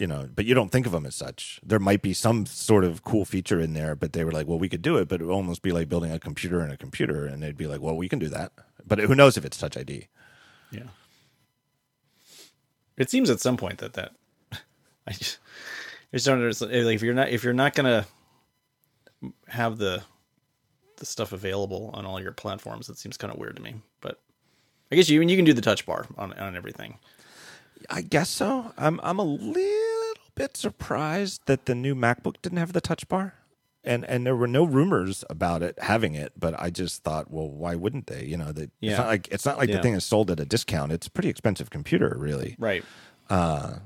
You know, but you don't think of them as such. There might be some sort of cool feature in there, but they were like, "Well, we could do it," but it would almost be like building a computer in a computer, and they'd be like, "Well, we can do that," but who knows if it's Touch ID? Yeah. It seems at some point that that I just, I just don't understand. Like if you're not if you're not gonna have the the stuff available on all your platforms, it seems kind of weird to me. But I guess you you can do the touch bar on on everything. I guess so. I'm I'm a little bit surprised that the new MacBook didn't have the Touch Bar, and and there were no rumors about it having it. But I just thought, well, why wouldn't they? You know, they, it's Yeah. not like it's not like Yeah. the thing is sold at a discount. It's a pretty expensive computer, really. Right. Uh,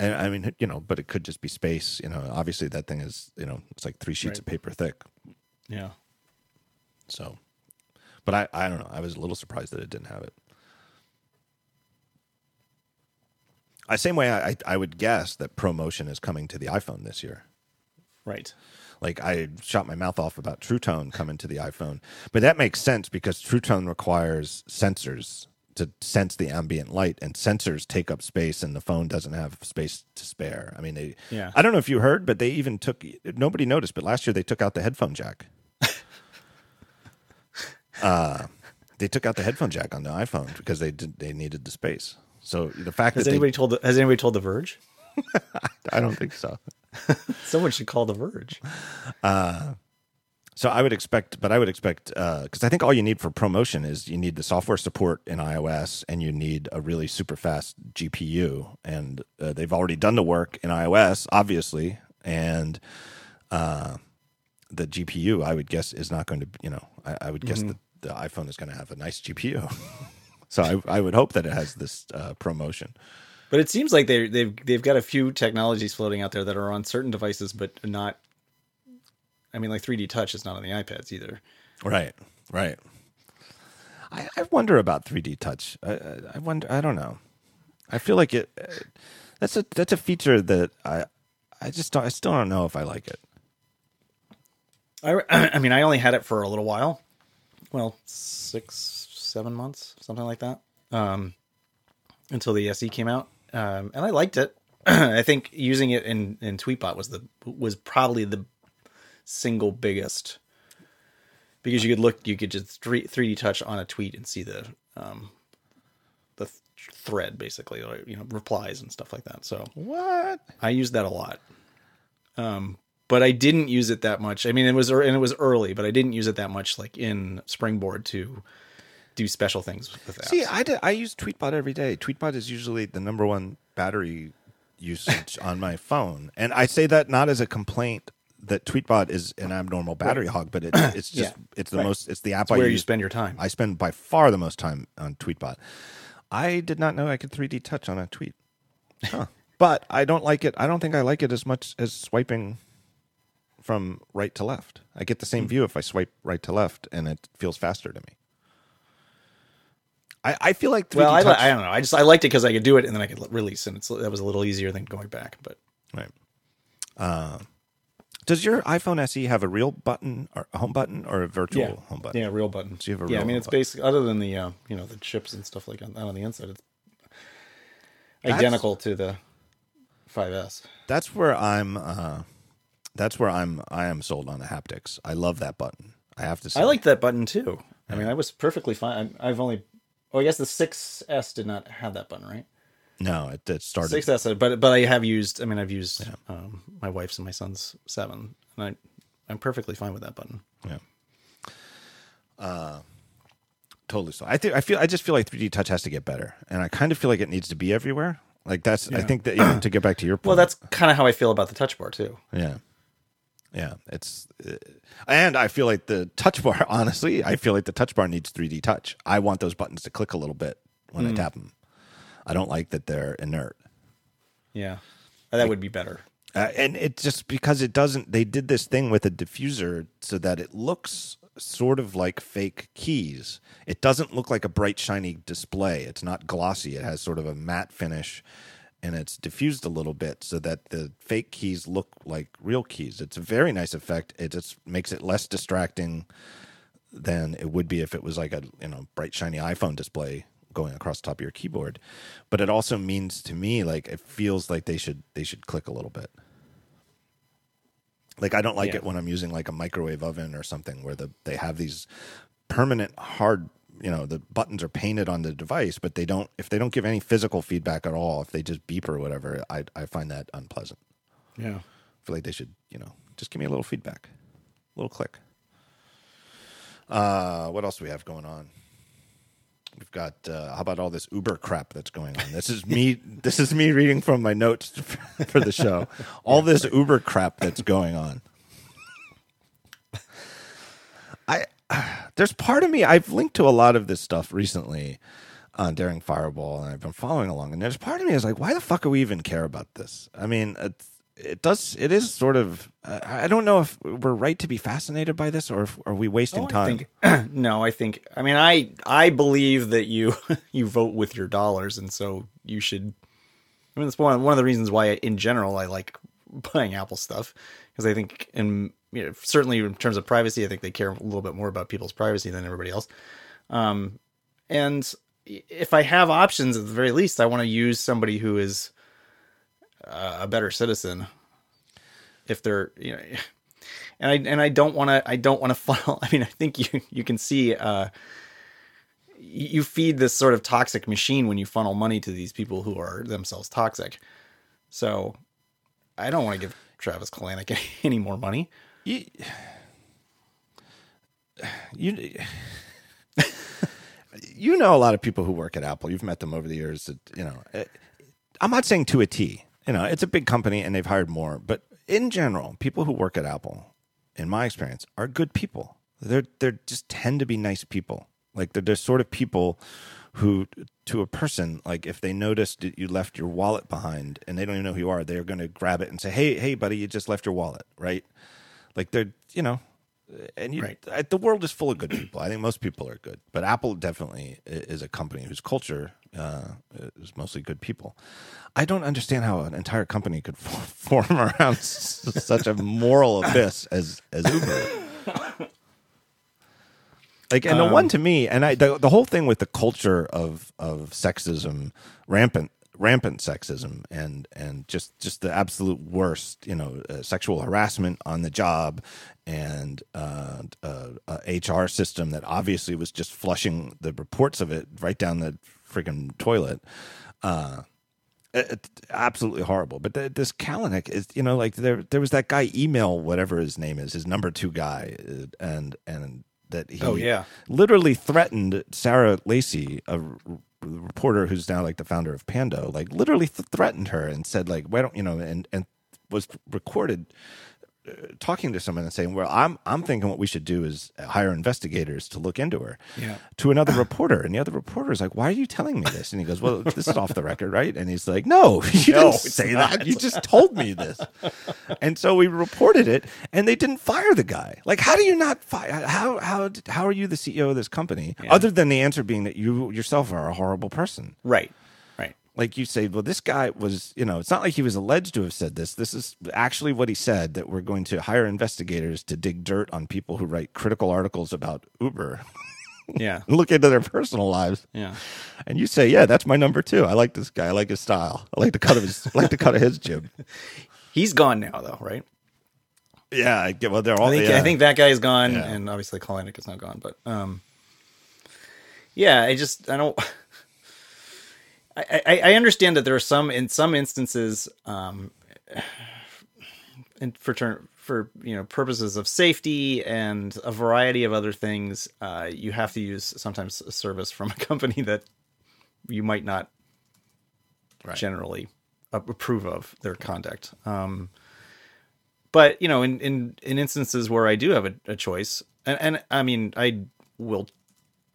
and I mean, you know, but it could just be space. You know, obviously that thing is, you know, it's like three sheets Right. of paper thick. Yeah. So, but I I don't know. I was a little surprised that it didn't have it. I same way I I would guess that ProMotion is coming to the iPhone this year. Right. Like I shot my mouth off about True Tone coming to the iPhone, but that makes sense because True Tone requires sensors to sense the ambient light, and sensors take up space, and the phone doesn't have space to spare. I mean, they. Yeah. I don't know if you heard, but they even took. Nobody noticed, but last year they took out the headphone jack. uh, they took out the headphone jack on the iPhone because they did. They needed the space. So the fact Has that anybody told the, Has anybody told The Verge? I don't think so. Someone should call The Verge. So I would expect, but I would expect because I think all you need for ProMotion is you need the software support in iOS and you need a really super fast GPU, and uh, they've already done the work in iOS, obviously, and uh, the GPU I would guess is not going to, you know, I, I would guess that the iPhone is going to have a nice GPU. so I, I would hope that it has this uh, ProMotion. But it seems like they they've they've got a few technologies floating out there that are on certain devices, but not. I mean, like 3D Touch is not on the iPads either. Right, right. I, I wonder about 3D touch. I, I, wonder. I don't know. I feel like it. uh, That's a that's a feature that I I just don't, I still don't know if I like it. I I mean, I only had it for a little while. Well, six seven months, something like that. Um, until the SE came out, um, and I liked it. I think using it in in Tweetbot was the was probably the single biggest because you could look you could just three 3D touch on a tweet and see the um the th- thread basically or you know replies and stuff like that. So What? I used that a lot. Um, but I didn't use it that much. I mean, it was and it was early, but I didn't use it that much, like in Springboard to do special things with apps. See, I use Tweetbot every day. Tweetbot is usually the number one battery usage on my phone, and I say that not as a complaint that Tweetbot is an abnormal battery hog, but it, it's just Yeah. it's the Right. most it's the app It's I where you spend your time. I spend by far the most time on Tweetbot. I did not know I could 3D touch on a tweet. Huh. but I don't like it. I don't think I like it as much as swiping from right to left. I get the same hmm. view if I swipe right to left, and it feels faster to me. I, I feel like 3D well, I, touch. I don't know. I just I liked it because I could do it and then I could release, and it's that was a little easier than going back. But right. Uh, does your iPhone SE have a real button or a home button or a virtual home button? yeah, real button. So you have a yeah, I mean it's button. basic other than the uh, you know the chips and stuff like on, on the inside. It's That's- identical to the 5S. that's where I'm. Uh, that's where I'm. I am sold on the haptics. I love that button. I have to say. I liked that button too. I mean, I was perfectly fine. I- I've only, oh, I guess the 6S did not have that button, right? No, it, it started. 6S, but but I have used. I mean, I've used um, my wife's and my son's seven, and I I'm perfectly fine with that button. Yeah. Uh, totally. So I think I feel I just feel like 3D Touch has to get better, and I kind of feel like it needs to be everywhere. Like that's I think that even to get back to your point. Well, that's kind of how I feel about the touch bar too. yeah, yeah. It's uh, and I feel like the touch bar. Honestly, I feel like the touch bar needs 3D touch. I want those buttons to click a little bit when I tap them. I don't like that they're inert. Yeah, that would be better. Uh, and it's just because it doesn't they did this thing with a diffuser so that it looks sort of like fake keys it doesn't look like a bright shiny display it's not glossy it has sort of a matte finish and it's diffused a little bit so that the fake keys look like real keys. It's a very nice effect. It just makes it less distracting than it would be if it was like a you know bright shiny iphone display going across the top of your keyboard. But it also means to me like it feels like they should they should click a little bit. Like I don't like Yeah. it when I'm using like a microwave oven or something where the they have these permanent hard you know the buttons are painted on the device but they don't if they don't give any physical feedback at all if they just beep or whatever I I find that unpleasant. Yeah. I feel like they should, you know, just give me a little feedback. A little click. Uh what else do we have going on? We've got uh, how about all this Uber crap that's going on? This is me. this is me reading from my notes for the show. All this Uber crap that's going on. I there's part of me I've linked to a lot of this stuff recently on Daring Fireball, and I've been following along. And there's part of me is like, why the fuck do we even care about this? I mean, it's, it does. It is sort of. Uh, I don't know if we're right to be fascinated by this, or if are we wasting Oh, I time? think- no, I think. I mean, I I believe that you you vote with your dollars, and so you should. I mean, that's one one of the reasons why, in general, I like buying Apple stuff because I think, in you know, certainly in terms of privacy, I think they care a little bit more about people's privacy than everybody else. Um, and if I have options, at the very least, I want to use somebody who is uh, a better citizen. If they're, you know, and I and I don't want to I don't want to funnel. I mean, I think you you can see uh, you feed this sort of toxic machine when you funnel money to these people who are themselves toxic. So I don't want to give Travis Kalanick any, more money. you, you you know a lot of people who work at Apple. You've met them over the years. That, you know, eh, I'm not saying to a T. You know, it's a big company and they've hired more, but in general, people who work at Apple, in my experience, are good people. They're they're just tend to be nice people. Like they're, they're sort of people who, to a person, like if they noticed that you left your wallet behind and they don't even know who you are, they're going to grab it and say, "Hey, hey, buddy, you just left your wallet," right? Like they're, you know, and you, Right. The world is full of good people. I think most people are good, but Apple definitely is a company whose culture uh, is mostly good people. I don't understand how an entire company could form around such a moral abyss as as Uber. Like, and the one to me, and I, the, the whole thing with the culture of of sexism, rampant rampant sexism, and and just just the absolute worst, you know, uh, sexual harassment on the job, and uh, uh, uh, HR system that obviously was just flushing the reports of it right down the freaking toilet. Uh, it- it's absolutely horrible. But the, this Kalanick is, you know, like there there was that guy email whatever his name is, his number two guy, uh, and and that he Oh, yeah. literally threatened Sarah Lacy, a r- reporter who's now like the founder of Pando, like literally th- threatened her and said like, why don't you know, and and was recorded talking to someone and saying, "Well, I'm I'm thinking what we should do is hire investigators to look into her." Yeah. To another reporter, and the other reporter is like, "Why are you telling me this?" And he goes, "Well, this is off the record, right?" And he's like, "No, you No, didn't say not. that. You just told me this." and so we reported it, and they didn't fire the guy. Like, how do you not fire? How how how are you the CEO of this company? Other than the answer being that you yourself are a horrible person Right. Like you say, well, this guy was, you know, it's not like he was alleged to have said this. This is actually what he said that we're going to hire investigators to dig dirt on people who write critical articles about Uber Yeah. look into their personal lives. Yeah. And you say, yeah, that's my number two. I like this guy. I like his style. I like the cut of his, I like the cut of his jib. He's gone now, though, right? Yeah, I get. Well, they're all. I think yeah. I think that guy's gone, Yeah. and obviously Kalanick is not gone. But um, yeah, I just I don't. I, I, I understand that there are some in some instances, um, and for turn for you know purposes of safety and a variety of other things, uh, you have to use sometimes a service from a company that you might not Right. generally approve of their conduct. Um, but you know, in, in in instances where I do have a, a choice, and, and I mean, I will.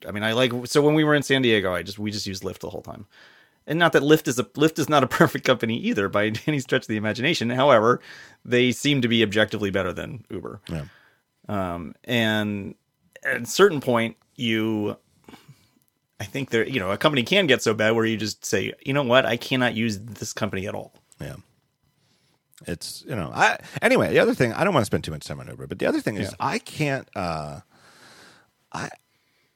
I mean, I like so when we were in San Diego, I just we just used Lyft the whole time. And not that Lyft is a Lyft is not a perfect company either by any stretch of the imagination. However, they seem to be objectively better than Uber. Yeah. Um, and at a certain point, you, I think there, you know, a company can get so bad where you just say, you know what, I cannot use this company at all. Yeah. It's you know I anyway the other thing I don't want to spend too much time on Uber but the other thing is Yeah. I can't uh I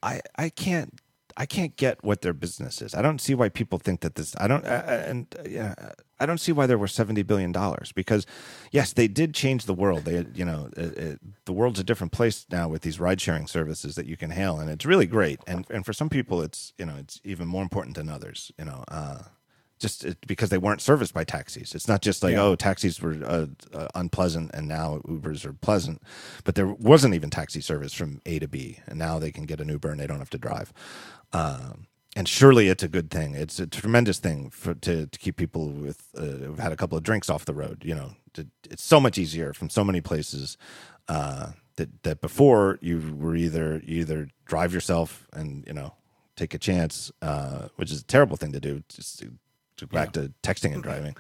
I I can't I can't get what their business is. I don't see why people think that this. I don't, uh, uh, and uh, yeah, I don't see why there were seventy billion dollars. Because yes, they did change the world. They, you know, it, it, the world's a different place now with these ride sharing services that you can hail, and it's really great. And and for some people, it's you know, it's even more important than others. You know, uh, just because they weren't serviced by taxis. It's not just like Yeah. oh, taxis were uh, uh, unpleasant and now Ubers are pleasant, but there wasn't even taxi service from A to B, and now they can get an Uber and they don't have to drive. Um, and surely it's a good thing. It's a tremendous thing for to, to keep people with uh, who've had a couple of drinks off the road. You know, to, it's so much easier from so many places. Uh, that that before you were either you either drive yourself and you know take a chance, uh, which is a terrible thing to do. Just to, to go back to texting and driving,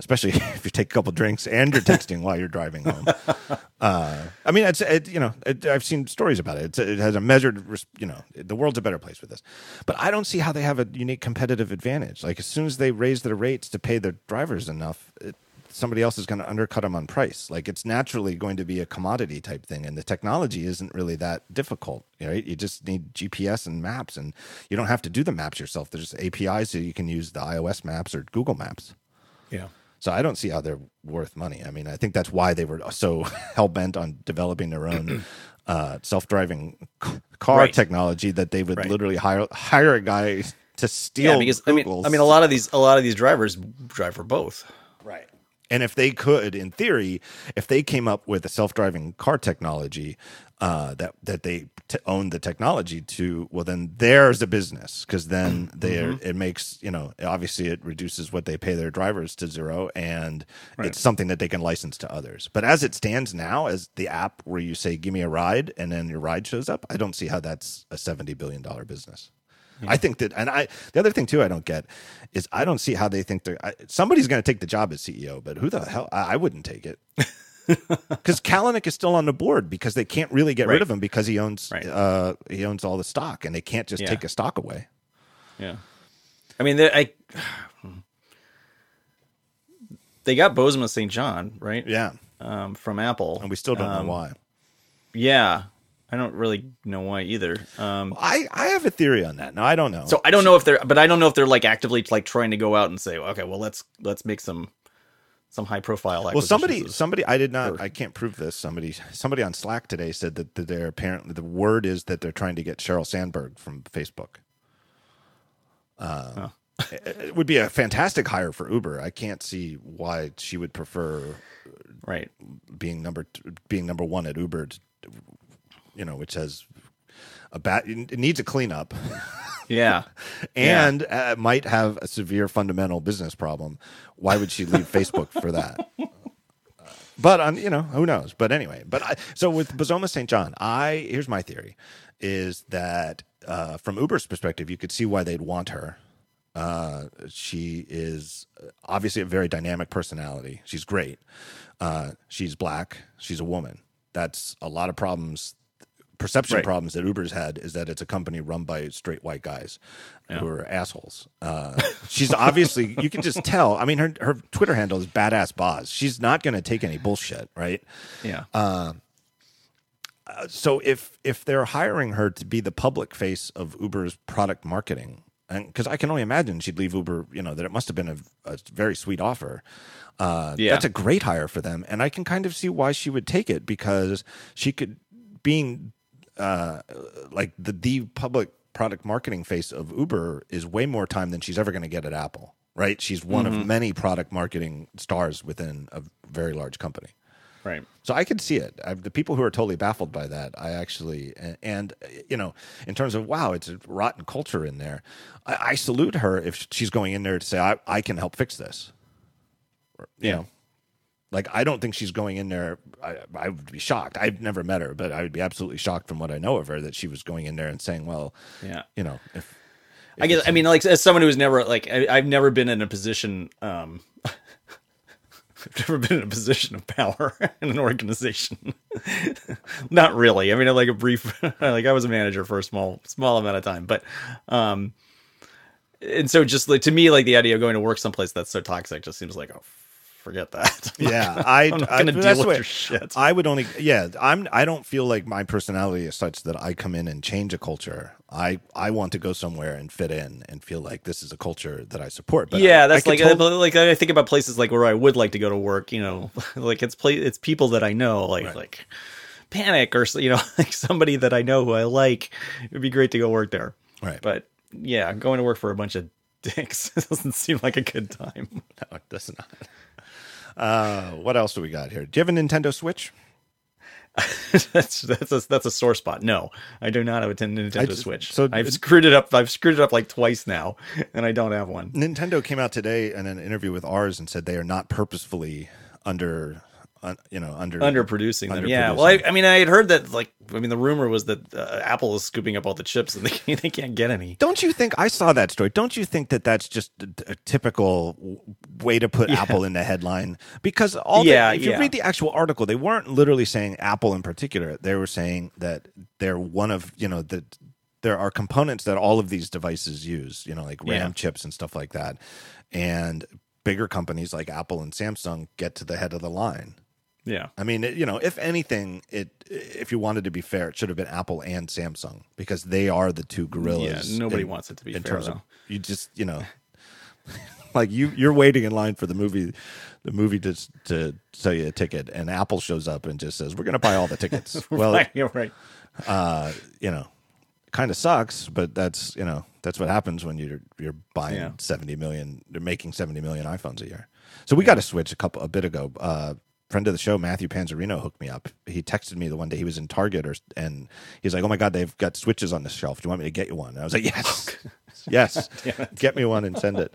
especially if you take a couple drinks and you're texting while you're driving home. Uh, I mean, it's it, you know it, I've seen stories about it. It's, it has a measured, you know, the world's a better place with this. But I don't see how they have a unique competitive advantage. Like as soon as they raise their rates to pay their drivers enough, it, somebody else is going to undercut them on price. Like it's naturally going to be a commodity type thing, and the technology isn't really that difficult. Right? You just need GPS and maps, and you don't have to do the maps yourself. There's APIs so you can use the iOS maps or Google Maps. Yeah. So I don't see how they're worth money. I mean, I think that's why they were so hell bent on developing their own uh, self driving car Right. technology that they would Right. literally hire hire a guy to steal. Yeah, because I mean, I mean, a lot of these, a lot of these drivers drive for both. Right. And if they could, in theory, if they came up with a self-driving car technology uh, that that they t- own the technology to, well, then there's a business because then they it makes you know obviously it reduces what they pay their drivers to zero, and it's something that they can license to others. But as it stands now, as the app where you say "Give me a ride" and then your ride shows up, I don't see how that's a seventy billion dollar business. I think that, and I the other thing too I don't get is I don't see how they think they're I, somebody's going to take the job as CEO, but who the hell I, I wouldn't take it because Kalanick is still on the board because they can't really get rid of him because he owns Right. uh, he owns all the stock and they can't just Yeah. take a stock away. Yeah. I mean, they, I, they got Bozoma Saint John, right? Yeah, Um, from Apple. and we still don't Um, know why. Yeah. I don't really know why either. Um, I I have a theory on that. No, I don't know. so I don't know if they're, but I don't know if they're like actively like trying to go out and say, okay, well, let's, let's make some, some high profile. well, somebody somebody I did not Or- I can't prove this. Somebody somebody on Slack today said that, that they're apparently the word is that they're trying to get Sheryl Sandberg from Facebook. Uh, it, it would be a fantastic hire for Uber. I can't see why she would prefer right. being number t- being number one at Uber. To, you know, which has a bad it needs a cleanup Yeah. and uh, might have a severe fundamental business problem. Why would she leave Facebook for that? But on you know who knows. But anyway, but I, so with Bozoma Saint John, I here's my theory is that uh, from Uber's perspective, you could see why they'd want her. Uh, she is obviously a very dynamic personality. She's great. Uh, she's black. She's a woman. That's a lot of problems perception Right. problems that Uber's had is that it's a company run by straight white guys who are assholes. Uh, she's obviously you can just tell. I mean, her her Twitter handle is badass boss. She's not going to take any bullshit, right? Yeah. So if if they're hiring her to be the public face of Uber's product marketing, and because I can only imagine she'd leave Uber, you know, that it must have been a, a very sweet offer. Uh, Yeah. that's a great hire for them, and I can kind of see why she would take it because she could being uh, like the the public product marketing face of Uber is way more time than she's ever going to get at Apple. Right? She's one Mm-hmm. of many product marketing stars within a very large company. Right. So I could see it. I, the people who are totally baffled by that, I actually, and, and you know, in terms of wow, it's a rotten culture in there. I, I salute her if she's going in there to say, I, I can help fix this. Or, you Yeah. know, like I don't think she's going in there. I, I would be shocked. I've never met her, but I would be absolutely shocked from what I know of her that she was going in there and saying, well, Yeah. you know, if I guess I mean like as someone who's never like I, I've never been in a position um I've never been in a position of power in an organization. Not really. I mean like a brief like I was a manager for a small small amount of time, but um and so just like to me like the idea of going to work someplace that's so toxic just seems like oh forget that. I'm Yeah, gonna- I, I'm not I gonna that's deal with way- your shit. I would only, yeah, I'm. I don't feel like my personality is such that I come in and change a culture. I I want to go somewhere and fit in and feel like this is a culture that I support. But yeah, I- I that's could like tot- like I think about places like where I would like to go to work. You know, like it's play it's people that I know, like Right. like Panic or you know like somebody that I know who I like. It'd be great to go work there. right. But yeah, going to work for a bunch of dicks doesn't seem like a good time. no, it does not. Uh, what else do we got here? Do you have a Nintendo Switch? that's that's a, that's a sore spot. No, I do not have a Nintendo just- Switch. so I've screwed it up. I've screwed it up like twice now, and I don't have one. Nintendo came out today in an interview with Ars and said they are not purposefully under, un, you know, under underproducing them. Underproducing. Yeah. Well, I, I mean, I had heard that. Like, I mean, the rumor was that uh, Apple is scooping up all the chips, and they can't, they can't get any. Don't you think I saw that story? Don't you think that that's just a, a typical way to put Apple in the headline? Because all the- Yeah, if you yeah. read the actual article, they weren't literally saying Apple in particular. They were saying that they're one of you know that there are components that all of these devices use. You know, like RAM Yeah. chips and stuff like that, and bigger companies like Apple and Samsung get to the head of the line. Yeah. I mean, it, you know, if anything, it if you wanted to be fair, it should have been Apple and Samsung because they are the two gorillas. Yeah, nobody in- wants it to be in fair, terms of you just you know, like you you're waiting in line for the movie, the movie to to sell you a ticket, and Apple shows up and just says we're going to buy all the tickets. well, Right, right. uh, you know, kind of sucks, but that's you know that's what happens when you're you're buying Yeah. seventy million, they're making seventy million iPhones a year. So we got to switch a couple a bit ago. Uh, friend of the show, Matthew Panzarino, hooked me up. He texted me the one day he was in Target, or and he's like, "Oh my god, they've got switches on the shelf. Do you want me to get you one?" And I was like, "Yes, yes, get me one and send it."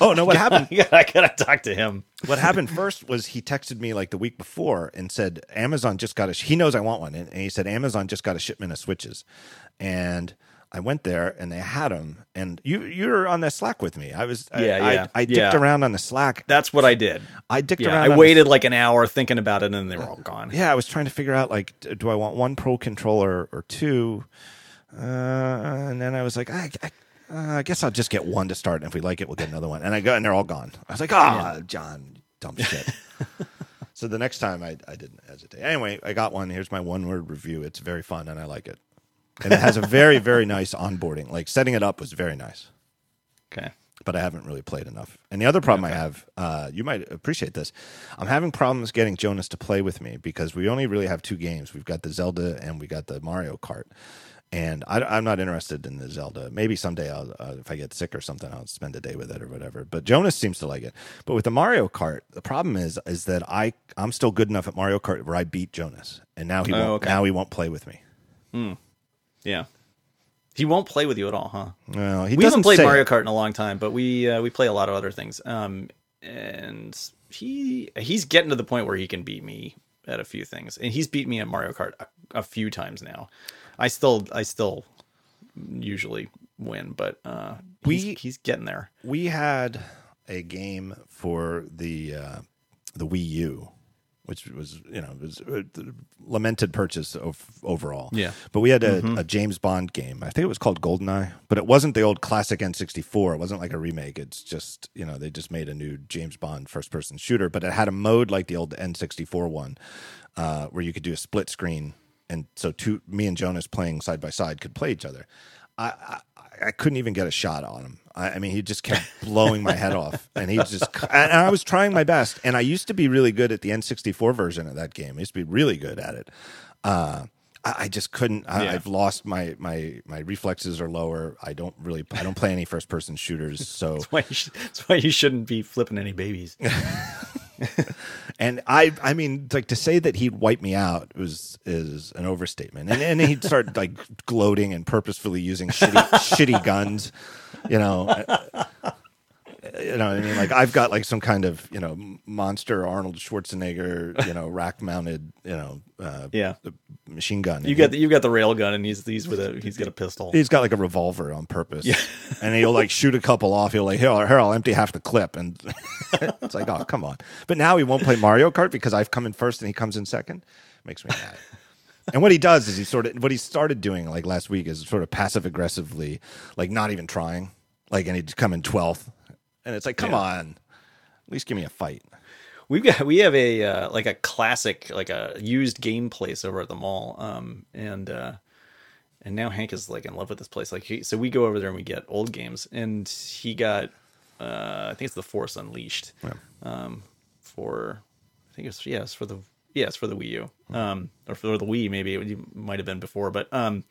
Oh no! What happened? Yeah, I gotta talk to him. what happened first was he texted me like the week before and said Amazon just got a. He knows I want one, and, and he said Amazon just got a shipment of switches, and I went there and they had them. And you you were on the Slack with me. I was I- Yeah, I, yeah, I, dicked yeah. around on the Slack. That's what I did. I dicked Yeah, around. I on the- waited like an hour thinking about it, and then they were all gone. yeah, I was trying to figure out like, do I want one Pro controller or two? Uh, and then I was like, I, I, uh, I guess I'll just get one to start, and if we like it, we'll get another one. And I go, and they're all gone. I was like, ah, John, dumb shit. so the next time, I, I didn't hesitate. Anyway, I got one. Here's my one word review. It's very fun, and I like it. And it has a very, very nice onboarding. Like setting it up was very nice Okay. but I haven't really played enough. And the other problem I have, uh, you might appreciate this. I'm having problems getting Jonas to play with me because we only really have two games. We've got the Zelda and we got the Mario Kart. And I, am not interested in the Zelda. Maybe someday, I'll, uh, if I get sick or something, I'll spend a day with it or whatever. But Jonas seems to like it. But with the Mario Kart, the problem is is that I I'm still good enough at Mario Kart where I beat Jonas, and now he Oh, won't, okay. now he won't play with me. Yeah. He won't play with you at all, huh? No, he we haven't played Mario. Kart in a long time, but we uh, we play a lot of other things. Um, and he he's getting to the point where he can beat me at a few things, and he's beat me at Mario Kart a, a few times now. I still I still usually win, but uh, he's, We- he's getting there. we had a game for the uh, the Wii U, which was you know was a lamented purchase of overall. Yeah. but we had a, a James Bond game. I think it was called Goldeneye, but it wasn't the old classic N64. It wasn't like a remake. It's just you know they just made a new James Bond first person shooter, but it had a mode like the old N64 one, uh, where you could do a split screen, and so two me and Jonas playing side by side could play each other. I, I I couldn't even get a shot on him. I, I mean, he just kept blowing my head off, and he just. And I was trying my best, and I used to be really good at the N64 version of that game. I used to be really good at it. Uh, I, I just couldn't. I, Yeah. I've lost my my my reflexes are lower. I don't really. I don't play any first person shooters. So That's why, sh- that's why you shouldn't be flipping any babies. and I I mean like to say that he'd wipe me out was is an overstatement. And and he'd start like gloating and purposefully using shitty shitty guns. You know. You know, what I mean, like I've got like some kind of you know monster Arnold Schwarzenegger, you know, rack mounted, you know, uh, Yeah. machine gun. You got the, you got the rail gun, and he's he's with a he's got a pistol. He's got like a revolver on purpose. Yeah. and he'll like shoot a couple off. He'll like, here, here, I'll empty half the clip. And it's like, oh, come on. But now he won't play Mario Kart because I've come in first and he comes in second. Makes me mad. and what he does is he sort of, what he started doing like last week is sort of passive aggressively, like not even trying. Like, and he'd come in 12th. And it's like, come Yeah. on. At least give me a fight. We've got we have a uh, like a classic like a used game place over at the mall, um, and uh, and now Hank is like in love with this place. Like, he, so we go over there and we get old games, and he got uh, I think it's the Force Unleashed, um, for I think it's yes for the yes for the Wii U, um, or for the Wii maybe it might have been before, but um,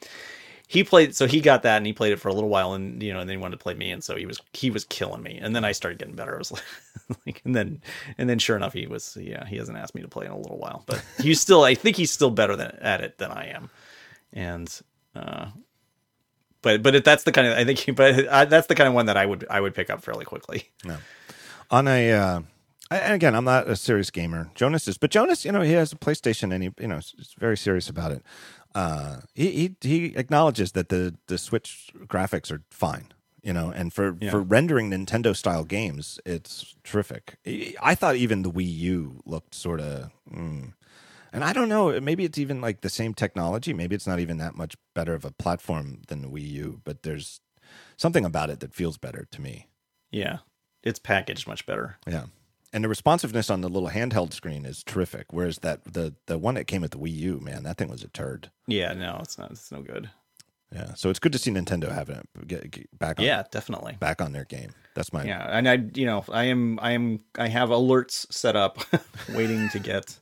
he played so he got that and he played it for a little while and you know and then he wanted to play me and so he was he was killing me and then I started getting better. I was like, like and then and then sure enough he was yeah he hasn't asked me to play in a little while but he's still I think he's still better than at it than I am and uh but but if that's the kind of I think but I, that's the kind of one that I would I would pick up fairly quickly. No. On a, uh, and again, I'm not a serious gamer. Jonas is, but Jonas, you know, he has a PlayStation and he, you know, is very serious about it. Uh, he, he, he acknowledges that the, the Switch graphics are fine, you know, and for, Yeah. for rendering Nintendo style games, it's terrific. I- thought even the Wii U looked sort of, mm, and I don't know, maybe it's even like the same technology. Maybe it's not even that much better of a platform than the Wii U, but there's something about it that feels better to me. Yeah, it's packaged much better. Yeah. And the responsiveness on the little handheld screen is terrific. Whereas that the the one that came with the Wii U, man, that thing was a turd. Yeah, no, it's not. It's no good. Yeah. So it's good to see Nintendo having it get, get back on Yeah, definitely. back on their game. That's my Yeah, and I, you know, I am, I am, I have alerts set up, waiting to get.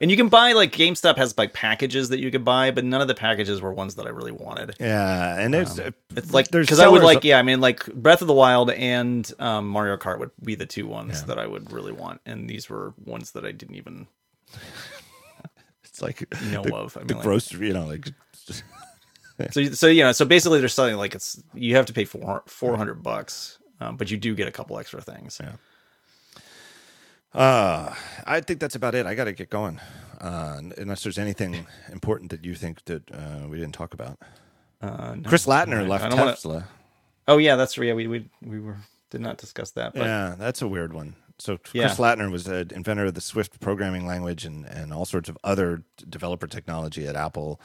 And you can buy like GameStop has like packages that you could buy, but none of the packages were ones that I really wanted. Yeah, and there's uh, It's like there's because I would like, yeah, I mean, like Breath of the Wild and um, Mario Kart would be the two ones that I would really want, and these were ones that I didn't even it's like know the, of. I the like, grocery, you know, like so so you know, so basically they're selling like it's you have to pay four four hundred bucks, um, but you do get a couple extra things. Yeah. Uh I think that's about it. I got to get going. Uh unless there's anything important that you think that uh, we didn't talk about. Uh, no. Chris Lattner I left don't wanna- Tesla. Oh yeah, that's yeah. We we we were did not discuss that. But Yeah, that's a weird one. So Yeah. Chris Lattner was an inventor of the Swift programming language and, and all sorts of other developer technology at Apple,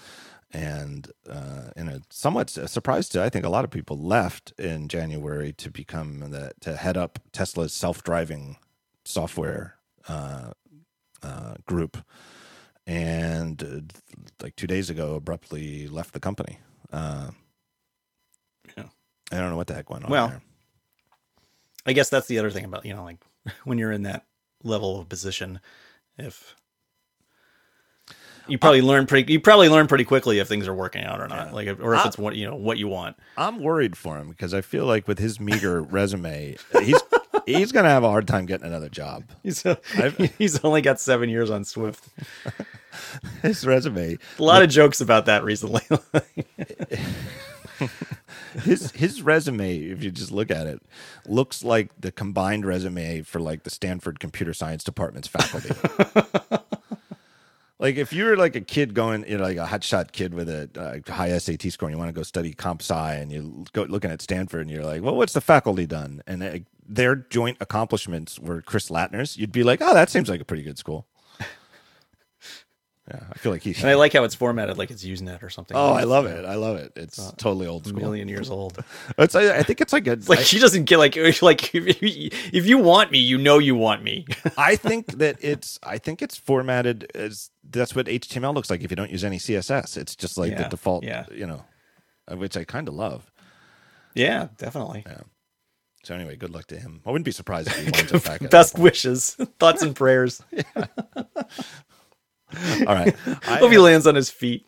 and uh, in a somewhat surprise to I think a lot of people left in January to become the to head up Tesla's self driving software uh, uh, group, and uh, like two days ago abruptly left the company. Uh, Yeah. I don't know what the heck went on Well, there. I guess that's the other thing about you know like when you're in that level of position, if you probably learn pretty you probably learn pretty quickly if things are working out or not, Yeah. like if, or if Uh, it's what you know what you want. I'm worried for him because I feel like with his meager resume, he's he's gonna have a hard time getting another job. He's I've- he's only got seven years on Swift. His resume, A lot of jokes about that recently. his his resume, if you just look at it, looks like the combined resume for like the Stanford Computer Science Department's faculty. Like if you're like a kid going, you know, like a hotshot kid with a uh, high SAT score, and you want to go study comp sci, and you go looking at Stanford, and you're like, well, what's the faculty done? And uh, their joint accomplishments were Chris Lattner's. You'd be like, oh, that seems like a pretty good school. Yeah, I feel like he's. and I like how it's formatted like it's Usenet or something. Oh, I love it. I love it. It's totally old a school. million years old. It's, I, I think it's like a. Like she doesn't get like like if you want me, you know you want me. I think that it's. I think it's formatted as that's what HTML looks like if you don't use any CSS. It's just like the default. yeah. You know, uh, which I kind of love. yeah, definitely. Yeah. So anyway, good luck to him. I wouldn't be surprised if he winds up back. Best wishes, thoughts and prayers. All right. I, Hope he lands on his feet.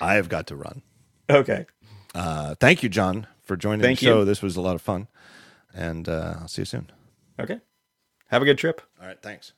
I have got to run. Okay. Uh, thank you, John, for joining Thank the show. you. This was a lot of fun, and uh, I'll see you soon. Okay. Have a good trip. All right, thanks.